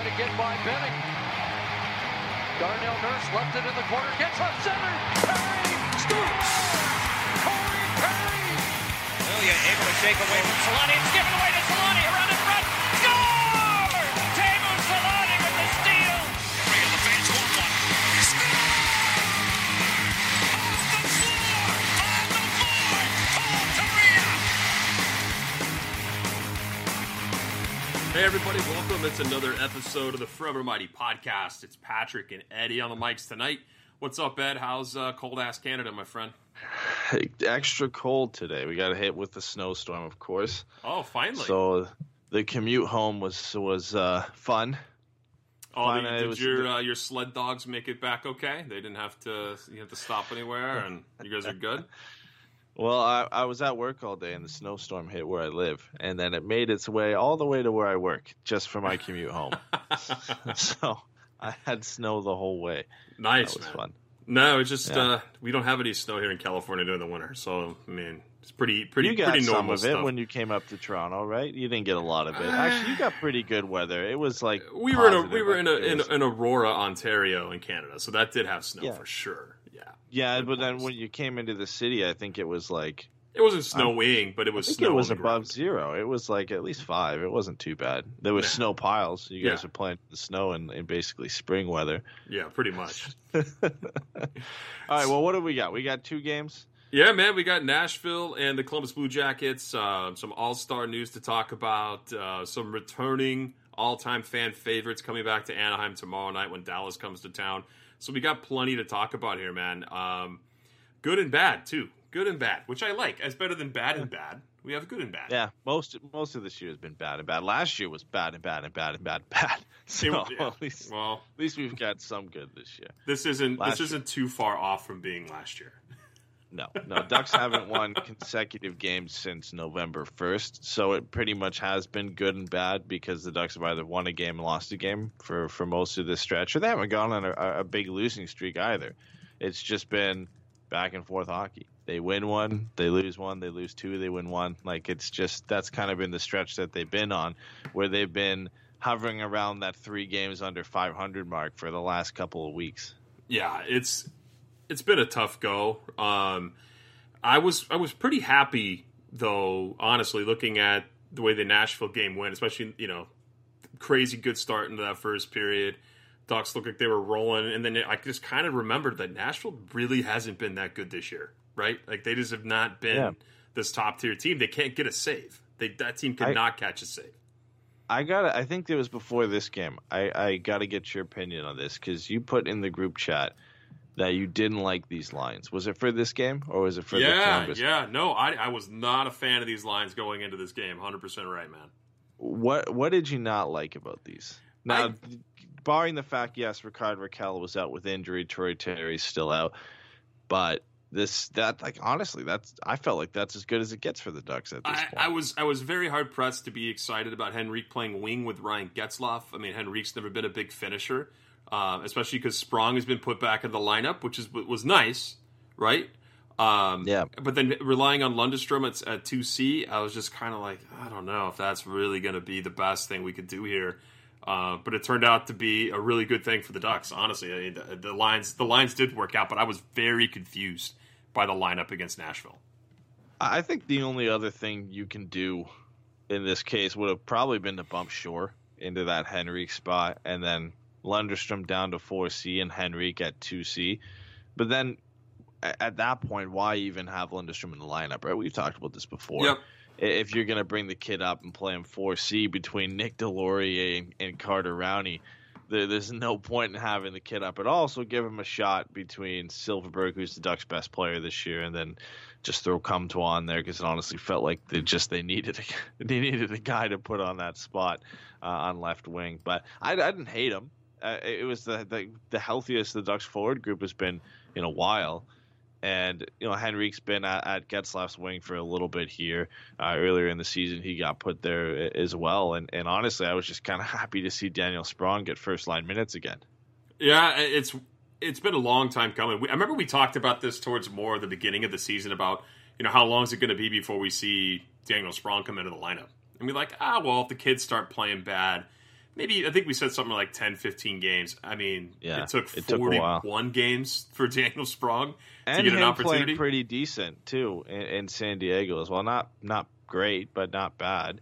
To get by Benning. Darnell Nurse left it in the corner, gets left center. Perry scores! Corey Perry! Ilya able to shake away from Solani. It's given away to Solani around in Hey everybody, welcome. It's another episode of the Forever Mighty podcast. It's Patrick and Eddie on the mics tonight. What's up, Ed? How's uh, cold ass Canada, my friend? Extra cold today. We got hit with the snowstorm, of course. Oh, finally. So the commute home was was uh, fun. oh, fine, did, did was- your uh, your sled dogs make it back okay? They didn't have to you have to stop anywhere, and you guys are good. Well, I, I was at work all day, and the snowstorm hit where I live, and then it made its way all the way to where I work, just for my commute home. so I had snow the whole way. nice, That was man. fun. No, it's just Yeah. uh, we don't have any snow here in California during the winter, so I mean it's pretty pretty You got pretty some normal of it stuff. when you came up to Toronto, right? You didn't get a lot of it. Actually, you got pretty good weather. It was like we were in a we were in a in, in Aurora, Ontario, in Canada, so that did have snow Yeah. for sure. Yeah, yeah, but then when you came into the city, I think it was like it wasn't snowing, but it I was think snow it was above ground. zero. It was like at least five. It wasn't too bad. There was Yeah. snow piles. You guys Yeah. were playing the snow in, in basically spring weather. Yeah, pretty much. All right. Well, what do we got? We got two games. Yeah, man, we got Nashville and the Columbus Blue Jackets. Uh, some All Star news to talk about. Uh, some returning all time fan favorites coming back to Anaheim tomorrow night when Dallas comes to town. So we got plenty to talk about here, man. Um, good and bad too. Good and bad, which I like. As better than bad and bad. We have good and bad. Yeah. Most most of this year has been bad and bad. Last year was bad and bad and bad and bad and bad. So yeah. at least Well, at least we've got some good this year. this isn't Last this year. isn't too far off from being last year. No, no. Ducks haven't won consecutive games since November 1st, so it pretty much has been good and bad because the Ducks have either won a game and lost a game for, for most of this stretch, or they haven't gone on a, a big losing streak either. It's just been back and forth hockey. They win one, they lose one, they lose two, they win one. Like it's just that's kind of been the stretch that they've been on, where they've been hovering around that three games under 500 mark for the last couple of weeks. yeah, it's it's been a tough go. Um, I was I was pretty happy though, honestly, looking at the way the Nashville game went, especially you know, crazy good start into that first period. Ducks looked like they were rolling, and then I just kind of remembered that Nashville really hasn't been that good this year, right? Like they just have not been Yeah. this top tier team. They can't get a save. They that team I- not catch a save. I got I think it was before this game. I, I got to get your opinion on this because you put in the group chat that you didn't like these lines? Was it for this game or was it for the yeah, Columbus? yeah. No, I, I was not a fan of these lines going into this game. Hundred percent right, man. What What did you not like about these? Now, I- barring the fact, yes, Rickard Rakell was out with injury, Troy Terry's still out, but this that like honestly, that's I felt like that's as good as it gets for the Ducks at this I, point. I was I was very hard pressed to be excited about Henrique playing wing with Ryan Getzlaf. I mean, Henrique's never been a big finisher, uh, especially because Sprong has been put back in the lineup, which is was nice, right? Um, Yeah. But then relying on Lundestrom at, at 2C, I was just kind of like, I don't know if that's really going to be the best thing we could do here. Uh, but it turned out to be a really good thing for the Ducks. Honestly, I mean, the, the lines the lines did work out, but I was very confused by the lineup against Nashville. I think the only other thing you can do in this case would have probably been to bump Shore into that Henrique spot and then Lundstrom down to 4C and Henrique at 2C. But then at that point, why even have Lundstrom in the lineup, right? We've talked about this before. Yep. If you're going to bring the kid up and play him 4C between Nic Deslauriers and, and Carter Rowney, there, there's no point in having the kid up at all. So give him a shot between Silfverberg, who's the Ducks' best player this year, and then just throw Comtois on there because it honestly felt like they just they needed a, they needed a guy to put on that spot uh, on left wing. But I, I didn't hate him. Uh, it was the, the the healthiest the Ducks forward group has been in a while. And you know Henrique's been at, at Getzlaf's wing for a little bit here. Uh, earlier in the season, he got put there as well. And and honestly, I was just kind of happy to see Daniel Sprong get first line minutes again. Yeah, it's it's been a long time coming. We, I remember we talked about this towards more the beginning of the season about you know how long is it going to be before we see Daniel Sprong come into the lineup, and we're like, ah, well, if the kids start playing bad, maybe I think we said something like 10, 15 games. I mean, Yeah, it took it took a while. forty-one games for Daniel Sprong and to get an opportunity. playing pretty decent too in, in San Diego as well. Not not great, but not bad.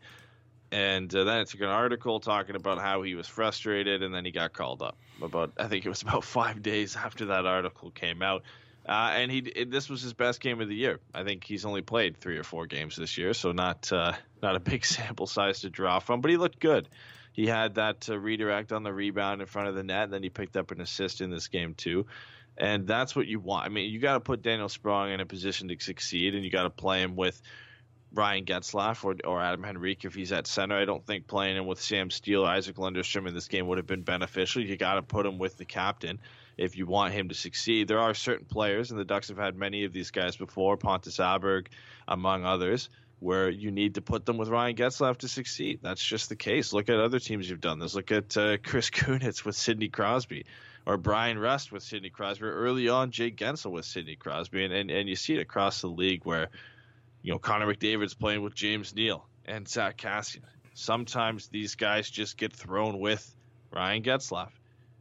And uh, then it took an article talking about how he was frustrated, and then he got called up. About I think it was about five days after that article came out, uh, and he this was his best game of the year. I think he's only played three or four games this year, so not uh, not a big sample size to draw from. But he looked good. He had that uh, redirect on the rebound in front of the net, and then he picked up an assist in this game too and that's what you want. I mean, you got to put Daniel Sprong in a position to succeed, and you got to play him with Ryan Getzlaf or, or Adam Henrique if he's at center. I don't think playing him with Sam Steele, or Isaac Lundstrom in this game would have been beneficial. You got to put him with the captain if you want him to succeed. There are certain players, and the Ducks have had many of these guys before, Pontus Aberg, among others. Where you need to put them with Ryan Getzlaf to succeed. That's just the case. Look at other teams you've done this. Look at uh, Chris Kunitz with Sidney Crosby or Bryan Rust with Sidney Crosby. Early on, Jake Guentzel with Sidney Crosby, and, and and you see it across the league where, you know, Connor McDavid's playing with James Neal and Zack Kassian. Sometimes these guys just get thrown with Ryan Getzlaf,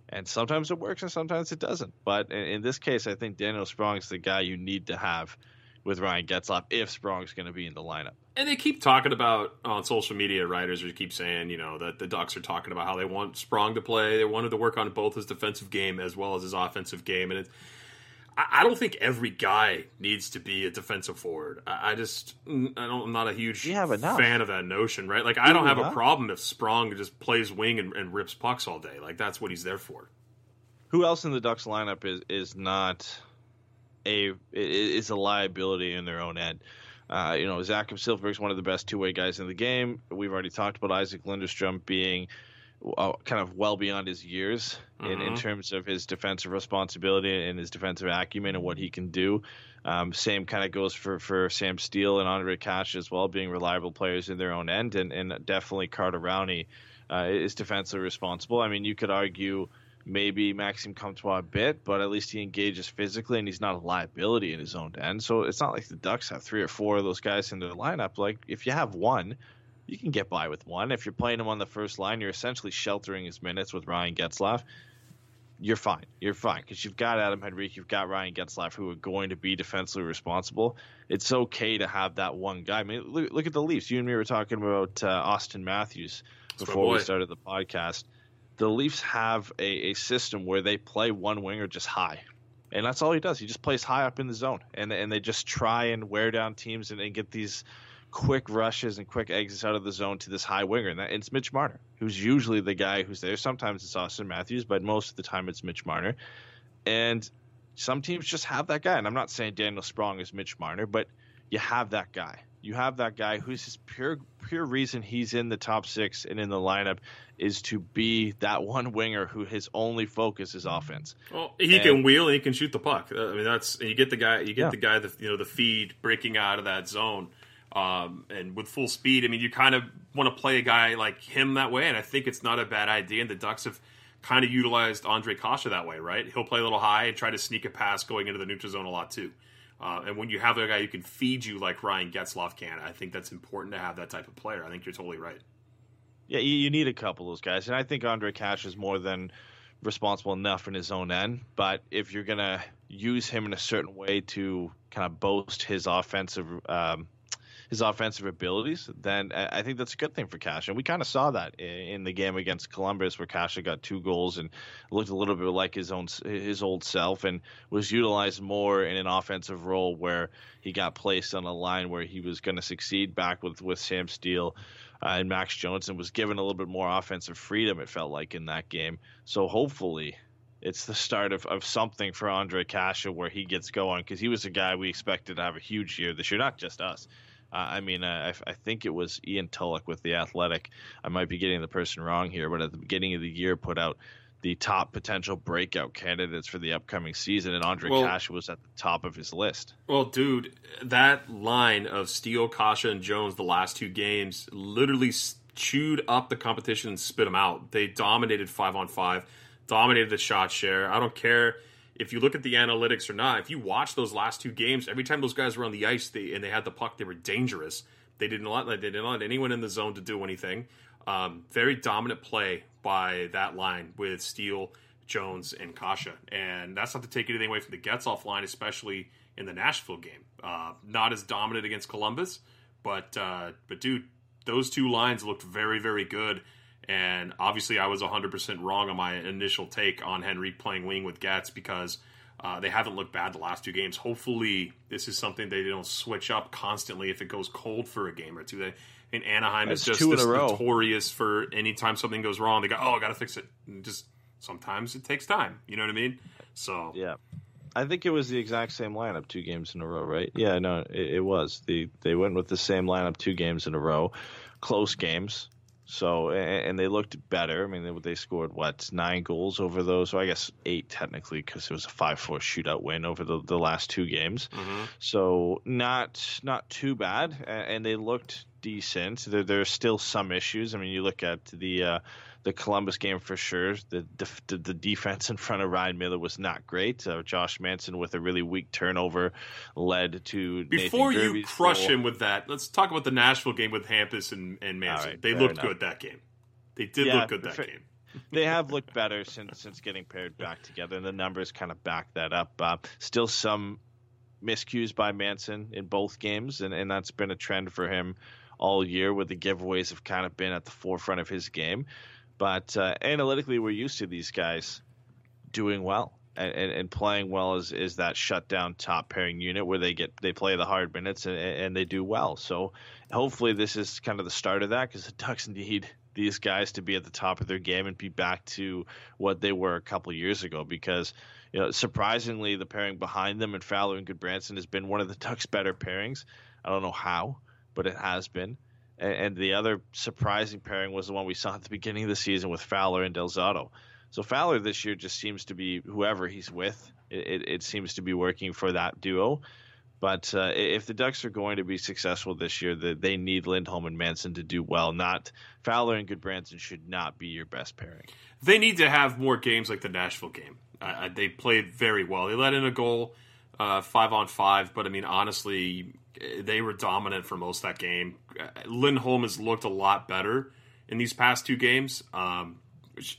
and sometimes it works and sometimes it doesn't. But in, in this case, I think Daniel Sprong is the guy you need to have with Ryan Getzlaf if Sprong's going to be in the lineup. And they keep talking about on social media, writers are keep saying, you know, that the Ducks are talking about how they want Sprong to play. They wanted to work on both his defensive game as well as his offensive game. And it, I, I don't think every guy needs to be a defensive forward. I, I just, I don't, I'm not a huge have fan of that notion, right? Like, I don't have a problem if Sprong just plays wing and, and rips pucks all day. Like, that's what he's there for. Who else in the Ducks lineup is is not a is a liability in their own end? Uh, you know, Zach Jakob Silfverberg's one of the best two way guys in the game. We've already talked about Isaac Lindstrom being uh, kind of well beyond his years in, in Mhm. terms of his defensive responsibility and his defensive acumen and what he can do. Um, same kind of goes for, for Sam Steele and Ondrej Kase as well, being reliable players in their own end, and, and definitely Carter Rowney uh, is defensively responsible. I mean, you could argue maybe Maxime Comtois a bit, but at least he engages physically and he's not a liability in his own end. So it's not like the Ducks have three or four of those guys in their lineup. Like if you have one, you can get by with one. If you're playing him on the first line, you're essentially sheltering his minutes with Ryan Getzlaf. You're fine. You're fine because you've got Adam Henrique, you've got Ryan Getzlaf, who are going to be defensively responsible. It's okay to have that one guy. I mean, look, look at the Leafs. You and me were talking about uh, Auston Matthews before we started the podcast. The Leafs have a, a system where they play one winger just high. And that's all he does. He just plays high up in the zone. And and they just try and wear down teams and, and get these quick rushes and quick exits out of the zone to this high winger. And that, it's Mitch Marner, who's usually the guy who's there. Sometimes it's Auston Matthews, but most of the time it's Mitch Marner. And some teams just have that guy. And I'm not saying Daniel Sprong is Mitch Marner, but you have that guy. You have that guy who's his pure pure reason he's in the top six and in the lineup is to be that one winger who his only focus is offense. Well, he And- can wheel and he can shoot the puck. I mean, that's and you get the guy. You get Yeah. the guy. The you know the feed breaking out of that zone, um, and with full speed. I mean, you kind of want to play a guy like him that way, and I think it's not a bad idea. And the Ducks have kind of utilized Ondrej Kase that way, right? He'll play a little high and try to sneak a pass going into the neutral zone a lot too. Uh, and when you have a guy who can feed you like Ryan Getzlaf can, I think that's important to have that type of player. I think you're totally right. Yeah, you, need a couple of those guys, and I think Ondrej Kase is more than responsible enough in his own end. But if you're gonna use him in a certain way to kind of boast his offensive um, his offensive abilities, then I I think that's a good thing for Kase. And we kind of saw that in the game against Columbus, where Kase got two goals and looked a little bit like his own his old self, and was utilized more in an offensive role where he got placed on a line where he was going to succeed back with with Sam Steele uh, and Max Jones, and was given a little bit more offensive freedom. It felt like in that game. So hopefully. It's the start of, of something for Ondrej Kase where he gets going because he was a guy we expected to have a huge year this year, not just us. Uh, I mean, uh, I, I think it was Ian Tulloch with the Athletic. I might be getting the person wrong here, but at the beginning of the year, put out the top potential breakout candidates for the upcoming season, and Ondrej Well- Kase was at the top of his list. Well, dude, that line of Steele, Kase, and Jones the last two games literally chewed up the competition and spit them out. They dominated five on five, dominated the shot share. I don't care if you look at the analytics or not. If you watch those last two games, every time those guys were on the ice they, and they had the puck, they were dangerous. They didn't let they didn't let anyone in the zone to do anything. Um, very dominant play by that line with Steele, Jones, and Kase, and that's not to take anything away from the Getzlaf line, especially in the Nashville game. Uh, not as dominant against Columbus, but uh, but dude, those two lines looked very very good. And obviously, I was 100% wrong on my initial take on Henry playing wing with Getz because uh, they haven't looked bad the last two games. Hopefully, this is something they don't switch up constantly if it goes cold for a game or two. They, and Anaheim is just this notorious for anytime something goes wrong, they go, "Oh, I got to fix it." And just sometimes it takes time. You know what I mean? So Yeah. I think it was the exact same lineup two games in a row, right? Yeah, no, it, it was. The they went with the same lineup two games in a row, close games. So and, and they looked better. I mean, they, they scored what nine goals over those. So I guess eight technically because it was a five-four shootout win over the, the last two games. Mm-hmm. So not not too bad, and they looked decent. There are still some issues. I mean, you look at the uh, the Columbus game for sure. The, the the defense in front of Ryan Miller was not great. Uh, Josh Manson with a really weak turnover led to before you crush goal. him with that, let's talk about the Nashville game with Hampus and, and Manson. Right, they looked enough. good that game. They did Yeah, look good that fair- game. they have looked better since since getting paired back together, and the numbers kind of back that up. Uh, still some miscues by Manson in both games, and, and that's been a trend for him all year, where the giveaways have kind of been at the forefront of his game. But uh, analytically, we're used to these guys doing well. And, and, and playing well is, is that shutdown top pairing unit where they get they play the hard minutes and, and they do well. So hopefully this is kind of the start of that because the Ducks need these guys to be at the top of their game and be back to what they were a couple years ago. Because you know surprisingly the pairing behind them and Fowler and Gudbranson has been one of the Ducks' better pairings. I don't know how, but it has been. And, and the other surprising pairing was the one we saw at the beginning of the season with Fowler and Del Zotto. So Fowler this year just seems to be whoever he's with. It, it, it seems to be working for that duo. But uh, if the Ducks are going to be successful this year, the, they need Lindholm and Manson to do well. Not Fowler and Gudbranson should not be your best pairing. They need to have more games like the Nashville game. Uh, they played very well. They let in a goal, uh, five on five, but I mean, honestly, they were dominant for most of that game. Lindholm has looked a lot better in these past two games. Um,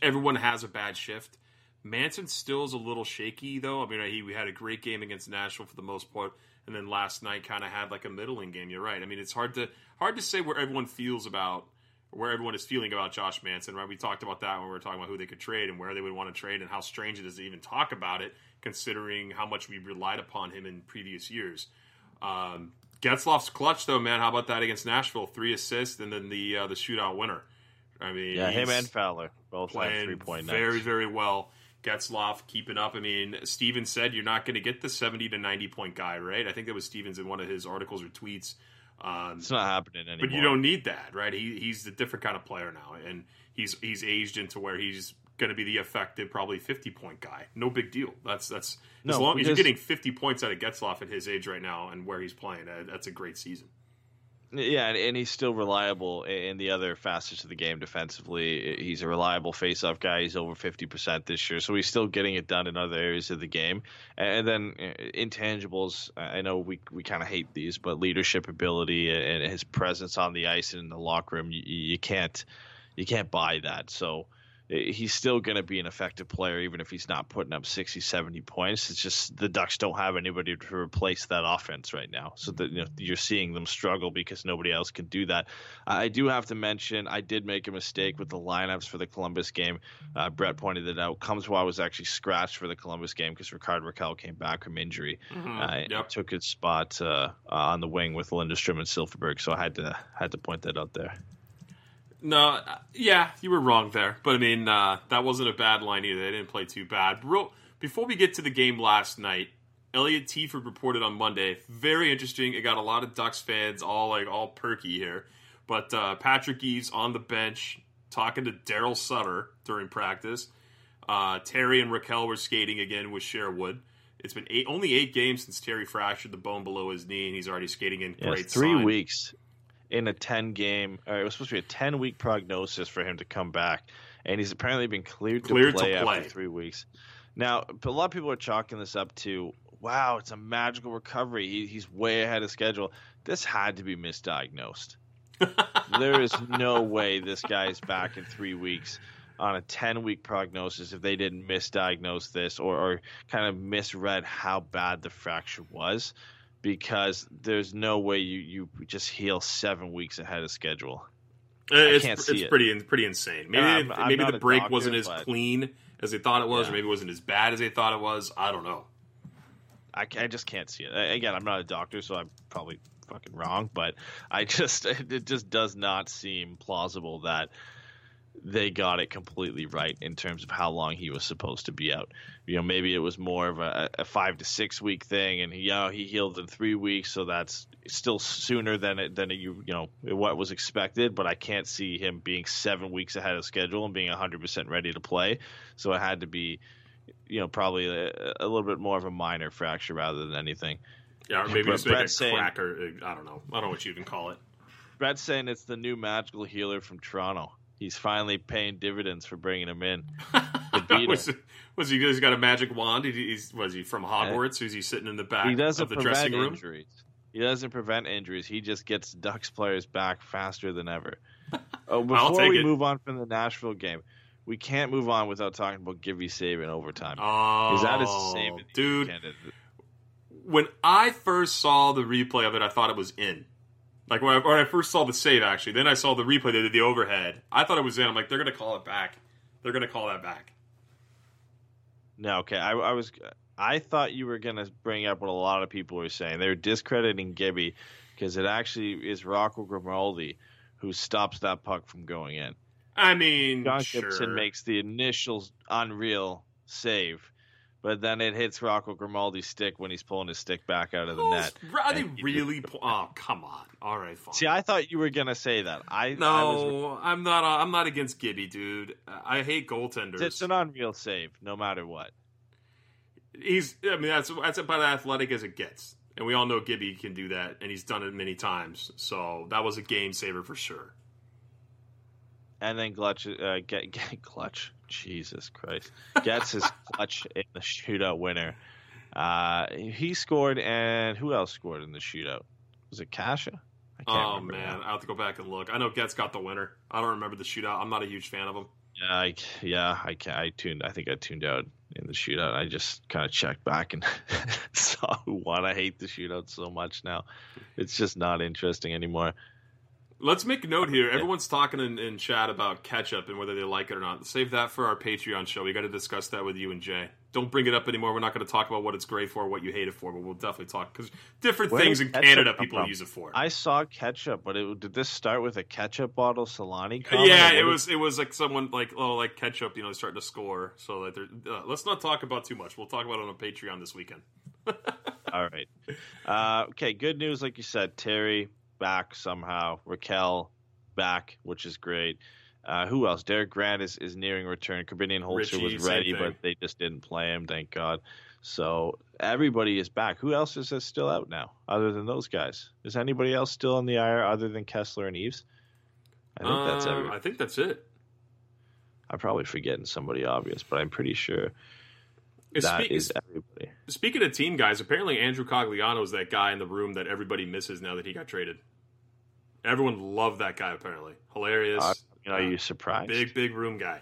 everyone has a bad shift. Manson still is a little shaky, though. I mean, he we had a great game against Nashville for the most part, and then last night kind of had like a middling game. You're right. I mean, it's hard to hard to say where everyone feels about where everyone is feeling about Josh Manson, right? We talked about that when we were talking about who they could trade and where they would want to trade and how strange it is to even talk about it, considering how much we relied upon him in previous years. Um, Getzlaf's clutch, though, man. How about that against Nashville? Three assists and then the uh, the shootout winner. I mean, Yeah, him and Fowler both had three playing point very, very well. Getzlaf keeping up. I mean, Stevens said you're not going to get the 70 to 90 point guy, right? I think that was Stevens in one of his articles or tweets. Um, It's not happening anymore. but you don't need that, right? He, he's a different kind of player now, and he's he's aged into where he's going to be the effective, probably 50 point guy. No big deal. That's that's as No, long as you're getting 50 points out of Getzlaf at his age right now and where he's playing. That's a great season. Yeah, and, and he's still reliable in the other facets of the game defensively. He's a reliable face-off guy. He's over 50% this year, so he's still getting it done in other areas of the game. And then uh, intangibles, I know we we kind of hate these, but leadership ability and his presence on the ice and in the locker room, you, you can't you can't buy that. So he's still going to be an effective player even if he's not putting up 60 70 points. It's just the ducks don't have anybody to replace that offense right now. So that you know you're seeing them struggle because nobody else can do that. I do have to mention i did make a mistake with the lineups for the columbus game. Uh, brett pointed it out. Comtois was actually scratched for the columbus game because rickard rakell came back from injury. Uh, and Yep. took his spot uh, on the wing with lindstrom and silfverberg. So i had to had to point that out there No, uh, yeah, you were wrong there. But I mean, uh, that wasn't a bad line either. They didn't play too bad. Real, before we get to the game last night, Elliott Teaford reported on Monday. Very interesting. It got a lot of Ducks fans all like all perky here. But uh, Patrick Eaves on the bench talking to Daryl Sutter during practice. Uh, Terry and Rakell were skating again with Sherwood. It's been eight, only eight games since Terry fractured the bone below his knee, and he's already skating in great three sign. weeks in a 10 game or it was supposed to be a 10 week prognosis for him to come back and he's apparently been cleared, Cleared to, to play play. after three weeks. Now a lot of people are chalking this up to wow it's a magical recovery. He, he's way ahead of schedule. This had to be misdiagnosed. There is no way this guy's back in three weeks on a 10 week prognosis if they didn't misdiagnose this or, or kind of misread how bad the fracture was because there's no way you, you just heal seven weeks ahead of schedule. Uh, it's, can't see it's it. pretty pretty insane. Maybe I'm- I'm maybe the break doctor, wasn't as clean as they thought it was, or maybe it wasn't as bad as they thought it was. I don't know. I, I just can't see it. Again, I'm not a doctor, so I'm probably fucking wrong, but I just it just does not seem plausible that they got it completely right in terms of how long he was supposed to be out. You know, maybe it was more of a, a five to six week thing, and he, you know, he healed in three weeks, so that's still sooner than it than you you know what was expected. But I can't see him being seven weeks ahead of schedule and being 100 percent ready to play. So it had to be, you know, probably a, a little bit more of a minor fracture rather than anything. Yeah, or maybe But just make a Brett's saying- crack, or I don't know. I don't know what you even call it. Brett's saying it's the new magical healer from Toronto. He's finally paying dividends for bringing him in. was, was he? He's got a magic wand. He, he's was he from Hogwarts? is he sitting in the back He doesn't of the prevent dressing room? injuries. He doesn't prevent injuries. He just gets Ducks players back faster than ever. Oh, before we it. move on from the Nashville game, we can't move on without talking about Gibby save in overtime. Oh, that is dude. when I first saw the replay of it, I thought it was in. Like when I, when I first saw the save, actually, then I saw the replay. They did the overhead. I thought it was in. I'm like, they're gonna call it back. They're gonna call that back. No, okay. I, I was. I thought you were gonna bring up what a lot of people were saying. They were discrediting Gibby because it actually is Rocco Grimaldi who stops that puck from going in. I mean, John sure. Gibson makes the initial unreal save, but then it hits Rocco Grimaldi's stick when he's pulling his stick back out of the net. Are they really? po- Oh, come on. All right, fine. See, I thought you were gonna say that. I I was, no, I'm not. Uh, I'm not against Gibby, dude. I hate goaltenders. it's an unreal save, no matter what. He's. I mean, that's that's about as athletic as it gets, and we all know Gibby can do that, and he's done it many times. So that was a game saver for sure. And then Glutch, uh, get, get Clutch, Jesus Christ, gets his clutch in the shootout winner. Uh, he scored, and who else scored in the shootout? Was it Kase? I can't Oh man. I have to go back and look. I know Getz got the winner. I don't remember the shootout. I'm not a huge fan of him. Yeah, I, yeah, I, I tuned. I think I tuned out in the shootout. I just kind of checked back and saw who won. I hate the shootout so much now. It's just not interesting anymore. Let's make a note here. Everyone's talking in, in chat about ketchup and whether they like it or not. Save that for our Patreon show. We got to discuss that with you and Jay. Don't bring it up anymore. We're not going to talk about what it's great for, what you hate it for, but we'll definitely talk because different Where things did in Canada people from? use it for. I saw ketchup, but it, did this start with a ketchup bottle Solani? comment, yeah, it was it was like someone like oh like ketchup, you know, starting to score. So that they're uh, let's not talk about too much. We'll talk about it on Patreon this weekend. All right. Uh, okay, good news, like you said. Terry back somehow. Rakell back, which is great. Uh, who else? Derek Grant is, is nearing return. Korbinian Holzer Richie, was ready, but they just didn't play him, thank God. So everybody is back. Who else is still out now, other than those guys? Is anybody else still on the IR other than Kessler and Eaves? I think that's Um, everybody. I think that's it. I'm probably forgetting somebody obvious, but I'm pretty sure It's that spe- is everybody. Speaking of team guys, apparently Andrew Cogliano is that guy in the room that everybody misses now that he got traded. Everyone loved that guy. Apparently, hilarious. Uh, you know, are you surprised? big big room guy.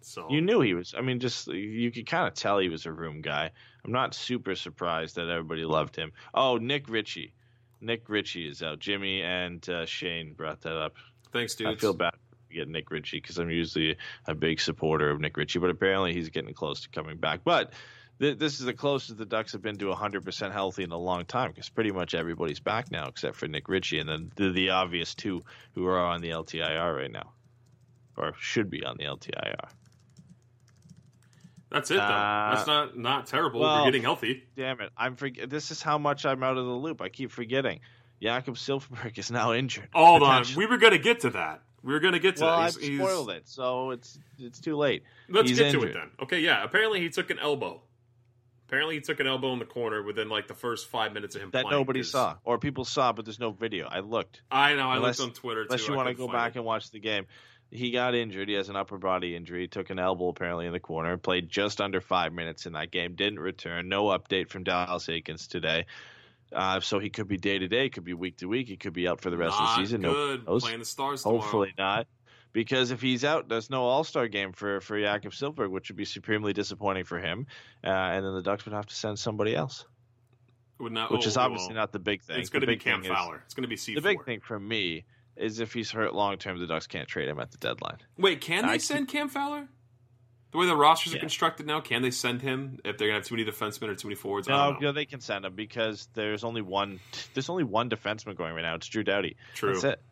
So You knew he was. I mean, just you could kind of tell he was a room guy. I'm not super surprised that everybody loved him. Oh, Nick Ritchie. Nick Ritchie is out. Jimmy and uh, Shane brought that up. thanks, dude. I feel bad to get Nick Ritchie because I'm usually a big supporter of Nick Ritchie, but apparently he's getting close to coming back. But th- this is the closest the Ducks have been to 100% healthy in a long time because pretty much everybody's back now except for Nick Ritchie and then the, the obvious two who are on the LTIR right now or should be on the LTIR. That's it though. Uh, That's not not terrible. well, You're getting healthy. Damn it! I'm forget. This is how much I'm out of the loop. I keep forgetting. Jakob Silfverberg is now injured. Hold on, we were gonna get to that. We were gonna get to well, that. I've He's- he's- spoiled it, so it's it's too late. Let's He's get to it then. Okay, yeah. Apparently he took an elbow. Apparently he took an elbow in the corner within like the first five minutes of him playing. That playing, nobody 'cause- saw, or people saw, but there's no video. I looked. I know. I Unless- looked on Twitter too. Unless you want to go back it. and watch the game. He got injured. He has an upper body injury. Took an elbow apparently in the corner. Played just under five minutes in that game. Didn't return. No update from Dallas Eakins today. Uh, so he could be day to day. Could be week to week. He could be out for the rest of the season. Good. knows. Playing the Stars tomorrow. Hopefully not. Because if he's out, there's no All Star game for for Jakob Silfverberg, which would be supremely disappointing for him. Uh, and then the Ducks would have to send somebody else, Would not, which oh, is obviously won't. the big thing. It's going to be Cam thing is- Fowler. It's going to be C4. The big thing for me is if he's hurt long term, the Ducks can't trade him at the deadline. Wait, can they I send Cam Fowler? The way the rosters are Yeah. constructed now, can they send him if they're going to have too many defensemen or too many forwards? No, no, they can send him because there's only one. There's only one defenseman going right now. It's Drew Doughty. True. That's it.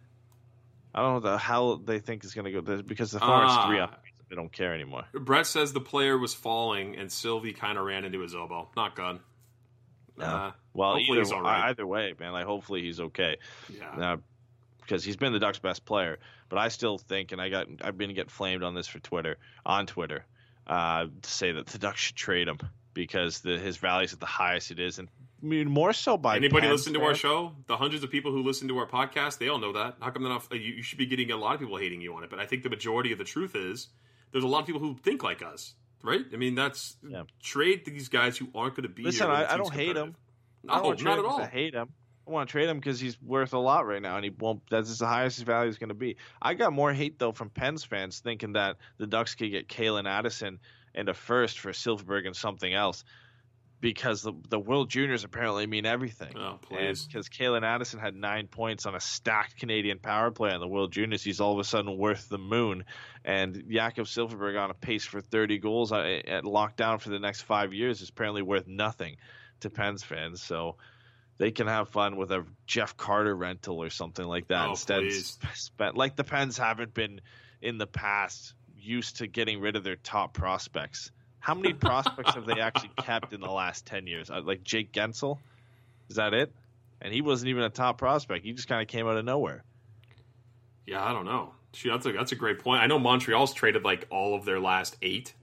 I don't know the how they think is going to go because the Forwards Ah. three up, They don't care anymore. Brett says the player was falling and Sylvie kind of ran into his elbow. Not good. No. Uh, Well, either, he's all right. either way, man. Like hopefully he's okay. yeah. uh, because he's been the Ducks' best player. But I still think, and I got I've been getting flamed on this for Twitter on Twitter uh, to say that the Ducks should trade him because the, his is at the highest it is, and I mean more so by Anybody listen to our show? The hundreds of people who listen to our podcast, they all know that. How come they're not? You, you should be getting a lot of people hating you on it, but I think the majority of the truth is there's a lot of people who think like us, right? I mean, that's Yeah. trade these guys who aren't going to be. Listen, here I- I don't hate competitive. I don't want to trade not him at all. I hate him. I want to trade him because he's worth a lot right now, and he won't. That's the highest his value is going to be. I got more hate though from Pens fans thinking that the Ducks could get Calen Addison and a first for Silfverberg and something else, because the the World Juniors apparently mean everything. Oh, please. Because Calen Addison had nine points on a stacked Canadian power play on the World Juniors, he's all of a sudden worth the moon. And Jakob Silfverberg on a pace for 30 goals uh, at lockdown for the next five years is apparently worth nothing to Pens fans. So they can have fun with a Jeff Carter rental or something like that Oh, instead. please. Spent like the Pens haven't been in the past used to getting rid of their top prospects. How many prospects have they actually kept in the last 10 years? Uh, Like Jake Guentzel? Is that it? And he wasn't even a top prospect. He just kind of came out of nowhere. Yeah, I don't know. Shoot, that's a that's a great point. I know Montreal's traded like all of their last eight.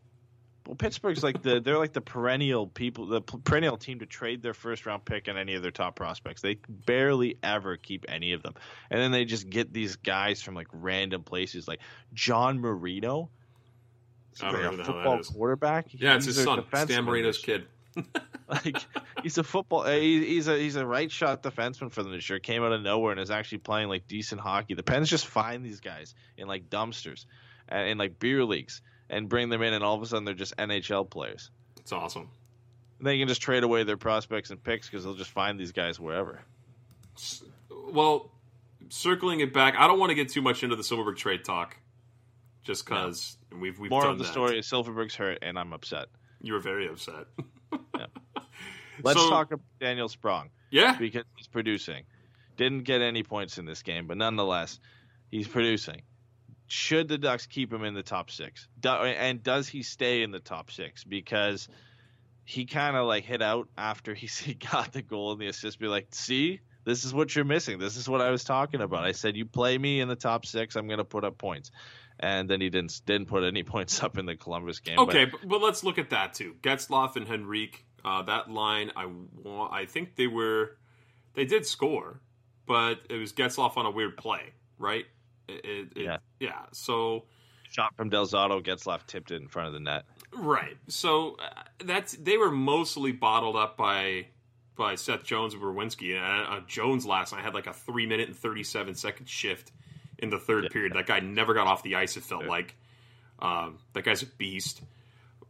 Well, Pittsburgh's like the they're like the perennial people, the perennial team to trade their first round pick and any of their top prospects. They barely ever keep any of them, and then they just get these guys from like random places, like John Marino. I don't like know a the hell that football quarterback. Yeah, it's He's his son. Stan Marino's kid. like he's a football. uh, He's a he's a right shot defenseman for them this year. Came out of nowhere and is actually playing like decent hockey. The Pens just find these guys in like dumpsters, and in like beer leagues, and bring them in, and all of a sudden they're just NHL players. It's awesome. And they can just trade away their prospects and picks because they'll just find these guys wherever. Well, circling it back, I don't want to get too much into the Silfverberg trade talk, just because we've we've More of the that. story is Silfverberg's hurt, and I'm upset. You were very upset. Let's So- talk about Daniel Sprong Yeah, because he's producing. Didn't get any points in this game, but nonetheless, he's producing. Should the Ducks keep him in the top six? Do, and does he stay in the top six? Because he kind of like hit out after he he got the goal and the assist. Be like, see, this is what you're missing. This is what I was talking about. I said, you play me in the top six, I'm going to put up points. And then he didn't didn't put any points up in the Columbus game. Okay, but, but let's look at that too. Getzlaf and Henrique, uh, that line, I want. I think they were, they did score, but it was Getzlaf on a weird play, right? It, it, it- Yeah. yeah. So shot from Del Zotto Getzlaf, tipped it in front of the net. right. So uh, that's they were mostly bottled up by by Seth Jones and Werenski. And uh, Jones last night had like a three minute and thirty seven second shift in the third period. That guy never got off the ice. It felt like um, that guy's a beast.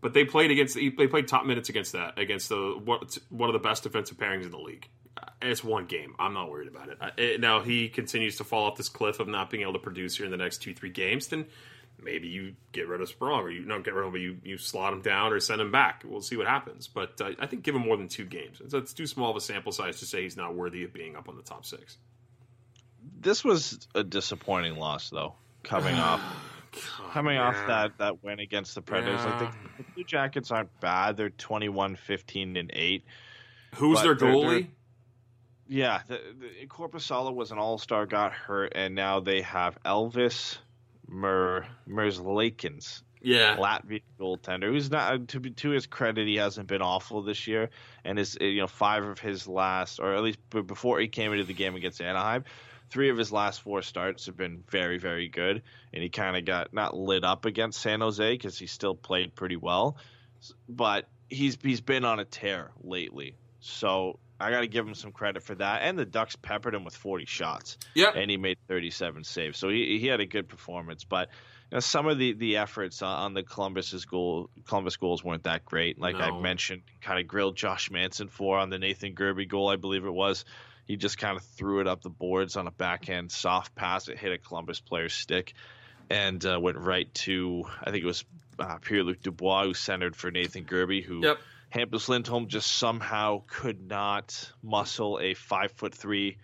But they played against they played top minutes against that against the what- one of the best defensive pairings in the league. Uh, It's one game. I'm not worried about it. Uh, it. Now he continues to fall off this cliff of not being able to produce here in the next two three games. Then maybe you get rid of Sprong or you don't get rid of him, but you you slot him down or send him back. We'll see what happens. But uh, I think give him more than two games. It's, it's too small of a sample size to say he's not worthy of being up on the top six. This was a disappointing loss, though. Coming off, coming off that that win against the Predators, like the, the Blue Jackets aren't bad. They're 21, 15, and eight. Who's their they're- goalie? they're- Yeah, the, the Korpisalo was an All Star, got hurt, and now they have Elvis Mer Merzlikins, yeah, Latvian goaltender, who's not uh, to be to his credit, he hasn't been awful this year, and is uh, you know five of his last, or at least before he came into the game against Anaheim, three of his last four starts have been very very good, and he kind of got not lit up against San Jose because he still played pretty well, but he's he's been on a tear lately, so. I got to give him some credit for that, and the Ducks peppered him with 40 shots yep. and he made 37 saves. So he, he had a good performance, but you know, some of the, the efforts on, on the Columbus's goal Columbus goals weren't that great. Like I mentioned, kind of grilled Josh Manson for on the Nathan Gerbe goal, I believe it was. He just kind of threw it up the boards on a backhand soft pass. It hit a Columbus player's stick and uh, went right to I think it was uh, Pierre Luc Dubois who centered for Nathan Gerbe, who Yep. Hampus Lindholm just somehow could not muscle a five foot three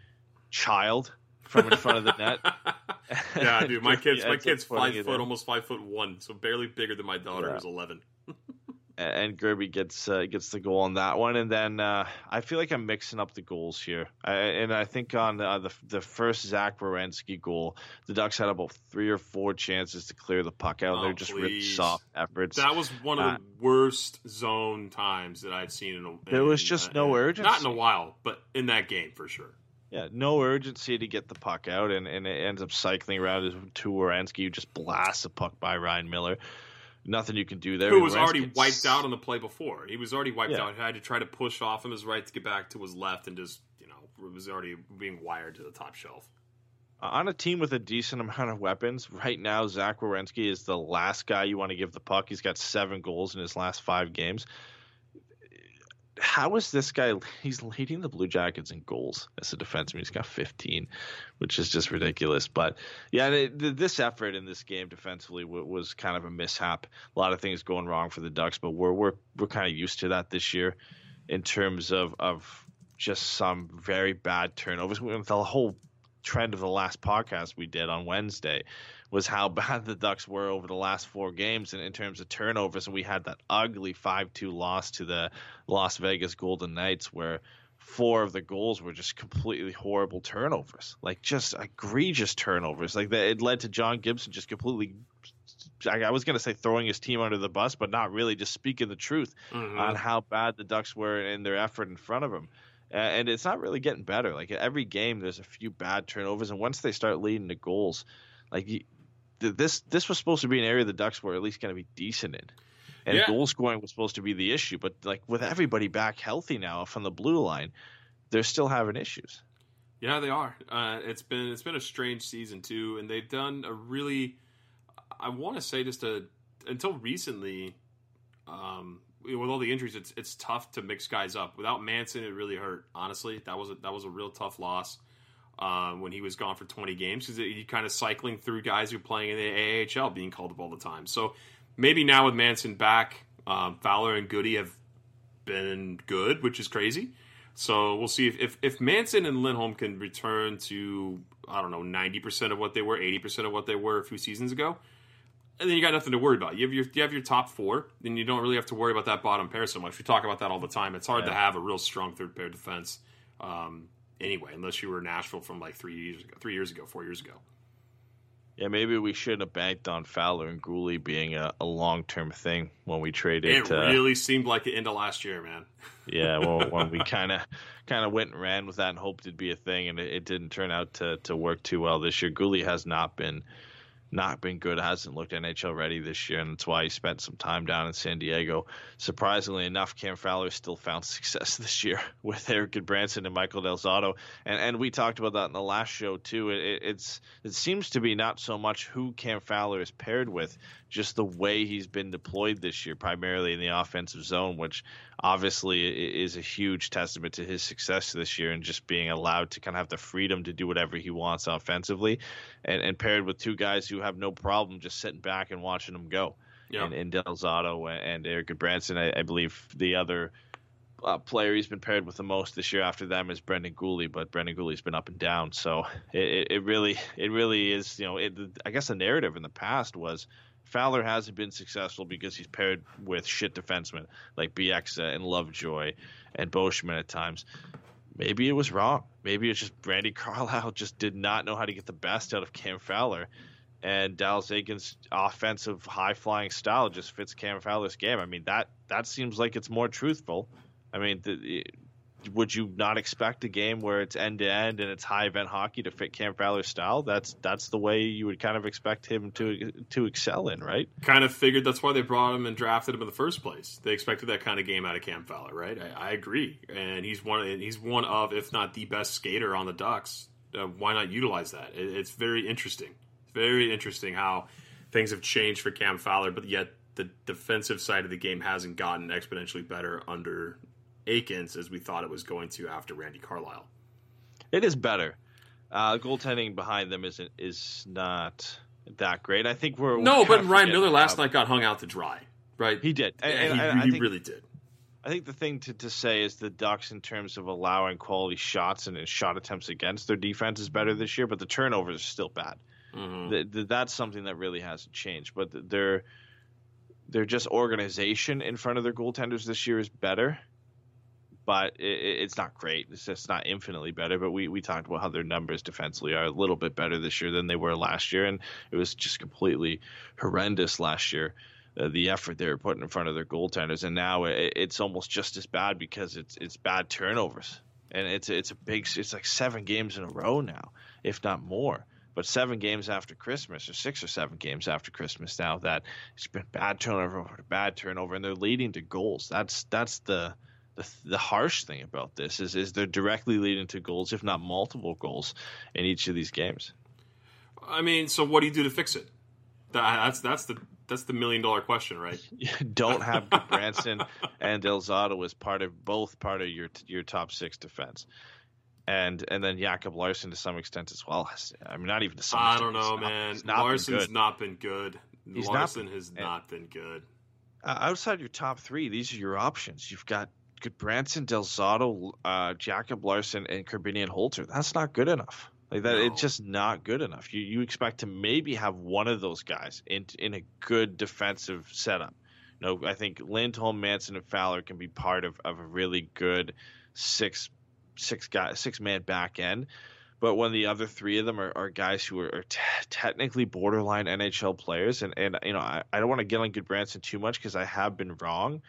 child from in front of the net. yeah, dude, my kid's my kid's five foot, almost five foot one, so barely bigger than my daughter, Yeah. who's eleven. And Gerbe gets uh, gets the goal on that one, and then uh, I feel like I'm mixing up the goals here, I, and I think on uh, the the first Zach Werenski goal, the Ducks had about three or four chances to clear the puck out. and Oh, They're just really please. soft efforts. That was one of Uh, the worst zone times that I've seen in a. There was just uh, no Not in a while, but in that game for sure. Yeah, no urgency to get the puck out, and, and it ends up cycling around to Werenski, who just blasts the puck by Ryan Miller. Nothing you can do there. Who was already gets- wiped out on the play before? He was already wiped Yeah. out. Had to try to push off him his right to get back to his left, and just you know was already being wired to the top shelf. Uh, on a team with a decent amount of weapons, right now Zach Werenski is the last guy you want to give the puck. He's got seven goals in his last five games. How is this guy? He's leading the Blue Jackets in goals as a defenseman. He's got 15, which is just ridiculous. But yeah, th- th- this effort in this game defensively was kind of a mishap. A lot of things going wrong for the Ducks, but we're we're we're kind of used to that this year in terms of of just some very bad turnovers. The whole trend of the last podcast we did on Wednesday was how bad the Ducks were over the last four games in, in terms of turnovers. And we had that ugly 5 2 loss to the Las Vegas Golden Knights where four of the goals were just completely horrible turnovers. Like just egregious turnovers. Like that, it led to John Gibson just completely. I was going to say throwing his team under the bus, but not really, just speaking the truth Mhm. on how bad the Ducks were in their effort in front of him. And it's not really getting better. Like every game, there's a few bad turnovers, and once they start leading to goals, like you, th- this, this was supposed to be an area the Ducks were at least going to be decent in, and Yeah. goal scoring was supposed to be the issue. But like with everybody back healthy now from the blue line, they're still having issues. Yeah, they are. Uh, it's been it's been a strange season too, and they've done a really, I want to say just a until recently, um, with all the injuries, it's it's tough to mix guys up. Without Manson, it really hurt. Honestly, that was a, that was a real tough loss. Uh, when he was gone for 20 games because he kind of cycling through guys who are playing in the AHL, being called up all the time. So maybe now with Manson back, um, Fowler and Goody have been good, which is crazy. So we'll see if, if, if Manson and Lindholm can return to I don't know ninety percent of what they were, eighty percent of what they were a few seasons ago, and then you got nothing to worry about. You have your you have your top four, then you don't really have to worry about that bottom pair so much. We talk about that all the time. It's hard Yeah. to have a real strong third pair defense um, anyway, unless you were in Nashville from like three years ago, three years ago, four years ago. Yeah, maybe we should have banked on Fowler and Gooley being a, a long term thing when we traded. It uh, really seemed like it into last year, man. yeah, well, when we kind of kind of went and ran with that and hoped it'd be a thing, and it, it didn't turn out to, to work too well this year. Gooley has not been not been good, hasn't looked NHL ready this year, and that's why he spent some time down in San Diego. Surprisingly enough, Cam Fowler still found success this year with Erik Gudbranson and Michael Del Zotto, and and we talked about that in the last show too. It, it's it seems to be not so much who Cam Fowler is paired with, just the way he's been deployed this year, primarily in the offensive zone, which obviously is a huge testament to his success this year and just being allowed to kind of have the freedom to do whatever he wants offensively, and, and paired with two guys who have no problem just sitting back and watching them go. Yeah. And, and Del Zotto and Erik Gudbranson, I, I believe the other uh, player he's been paired with the most this year after them is Brendan Guhle, but Brendan Guhle's been up and down. So it, it, it really, it really is. You know, it, I guess the narrative in the past was Fowler hasn't been successful because he's paired with shit defensemen like Bieksa and Lovejoy and Boschman at times. Maybe it was wrong. Maybe it's just Brandy Carlyle just did not know how to get the best out of Cam Fowler. And Dallas Eakins' offensive high flying style just fits Cam Fowler's game. I mean that that seems like it's more truthful. I mean, the, would you not expect a game where it's end to end and it's high event hockey to fit Cam Fowler's style? That's that's the way you would kind of expect him to to excel in, right? Kind of figured that's why they brought him and drafted him in the first place. They expected that kind of game out of Cam Fowler, right? I, I agree, and he's one. And he's one of, if not the best skater on the Ducks. Uh, why not utilize that? It, it's very interesting. Very interesting how things have changed for Cam Fowler, but yet the defensive side of the game hasn't gotten exponentially better under Eakins as we thought it was going to after Randy Carlyle. It is better. Uh, goaltending behind them isn't is not that great. I think we're No, but Ryan Miller last night got hung out to dry, right? He did, and, And and he, he think- really did. I think the thing to, to say is the Ducks, in terms of allowing quality shots and shot attempts against their defense, is better this year, but the turnovers are still bad. Mhm. Th- th- that's something that really hasn't changed. But th- their their just organization in front of their goaltenders this year is better, but it, it's not great. It's just not infinitely better. But we, we talked about how their numbers defensively are a little bit better this year than they were last year, and it was just completely horrendous last year. Uh, the effort they were putting in front of their goaltenders, and now it, it's almost just as bad because it's it's bad turnovers, and it's it's a big it's like seven games in a row now, if not more. But seven games after Christmas, or six or seven games after Christmas now, that it's been bad turnover over bad turnover, and they're leading to goals. That's that's the the, the harsh thing about this is is they're directly leading to goals, if not multiple goals, in each of these games. I mean, so what do you do to fix it? That, that's that's the that's the million dollar question, right? You don't have Branson and Del Zotto as part of both part of your your top six defense. And and then Jacob Larsson to some extent as well. I mean, not even to some I extent. don't know, He's man. not been Larsson's good. not been good. He's not Larsson been- has not been good. Uh, outside your top three, these are your options. You've got Gudbranson, Del Zotto, uh, Jacob Larsson, and Korbinian Holzer. That's not good enough. Like that, No. it's just not good enough. You you expect to maybe have one of those guys in in a good defensive setup. You know, I think Lindholm, Manson, and Fowler can be part of, of a really good six six guy six man back end. But when the other three of them are, are guys who are, are t- technically borderline NHL players, and, and you know I, I don't want to get on Gudbranson too much because I have been wrong,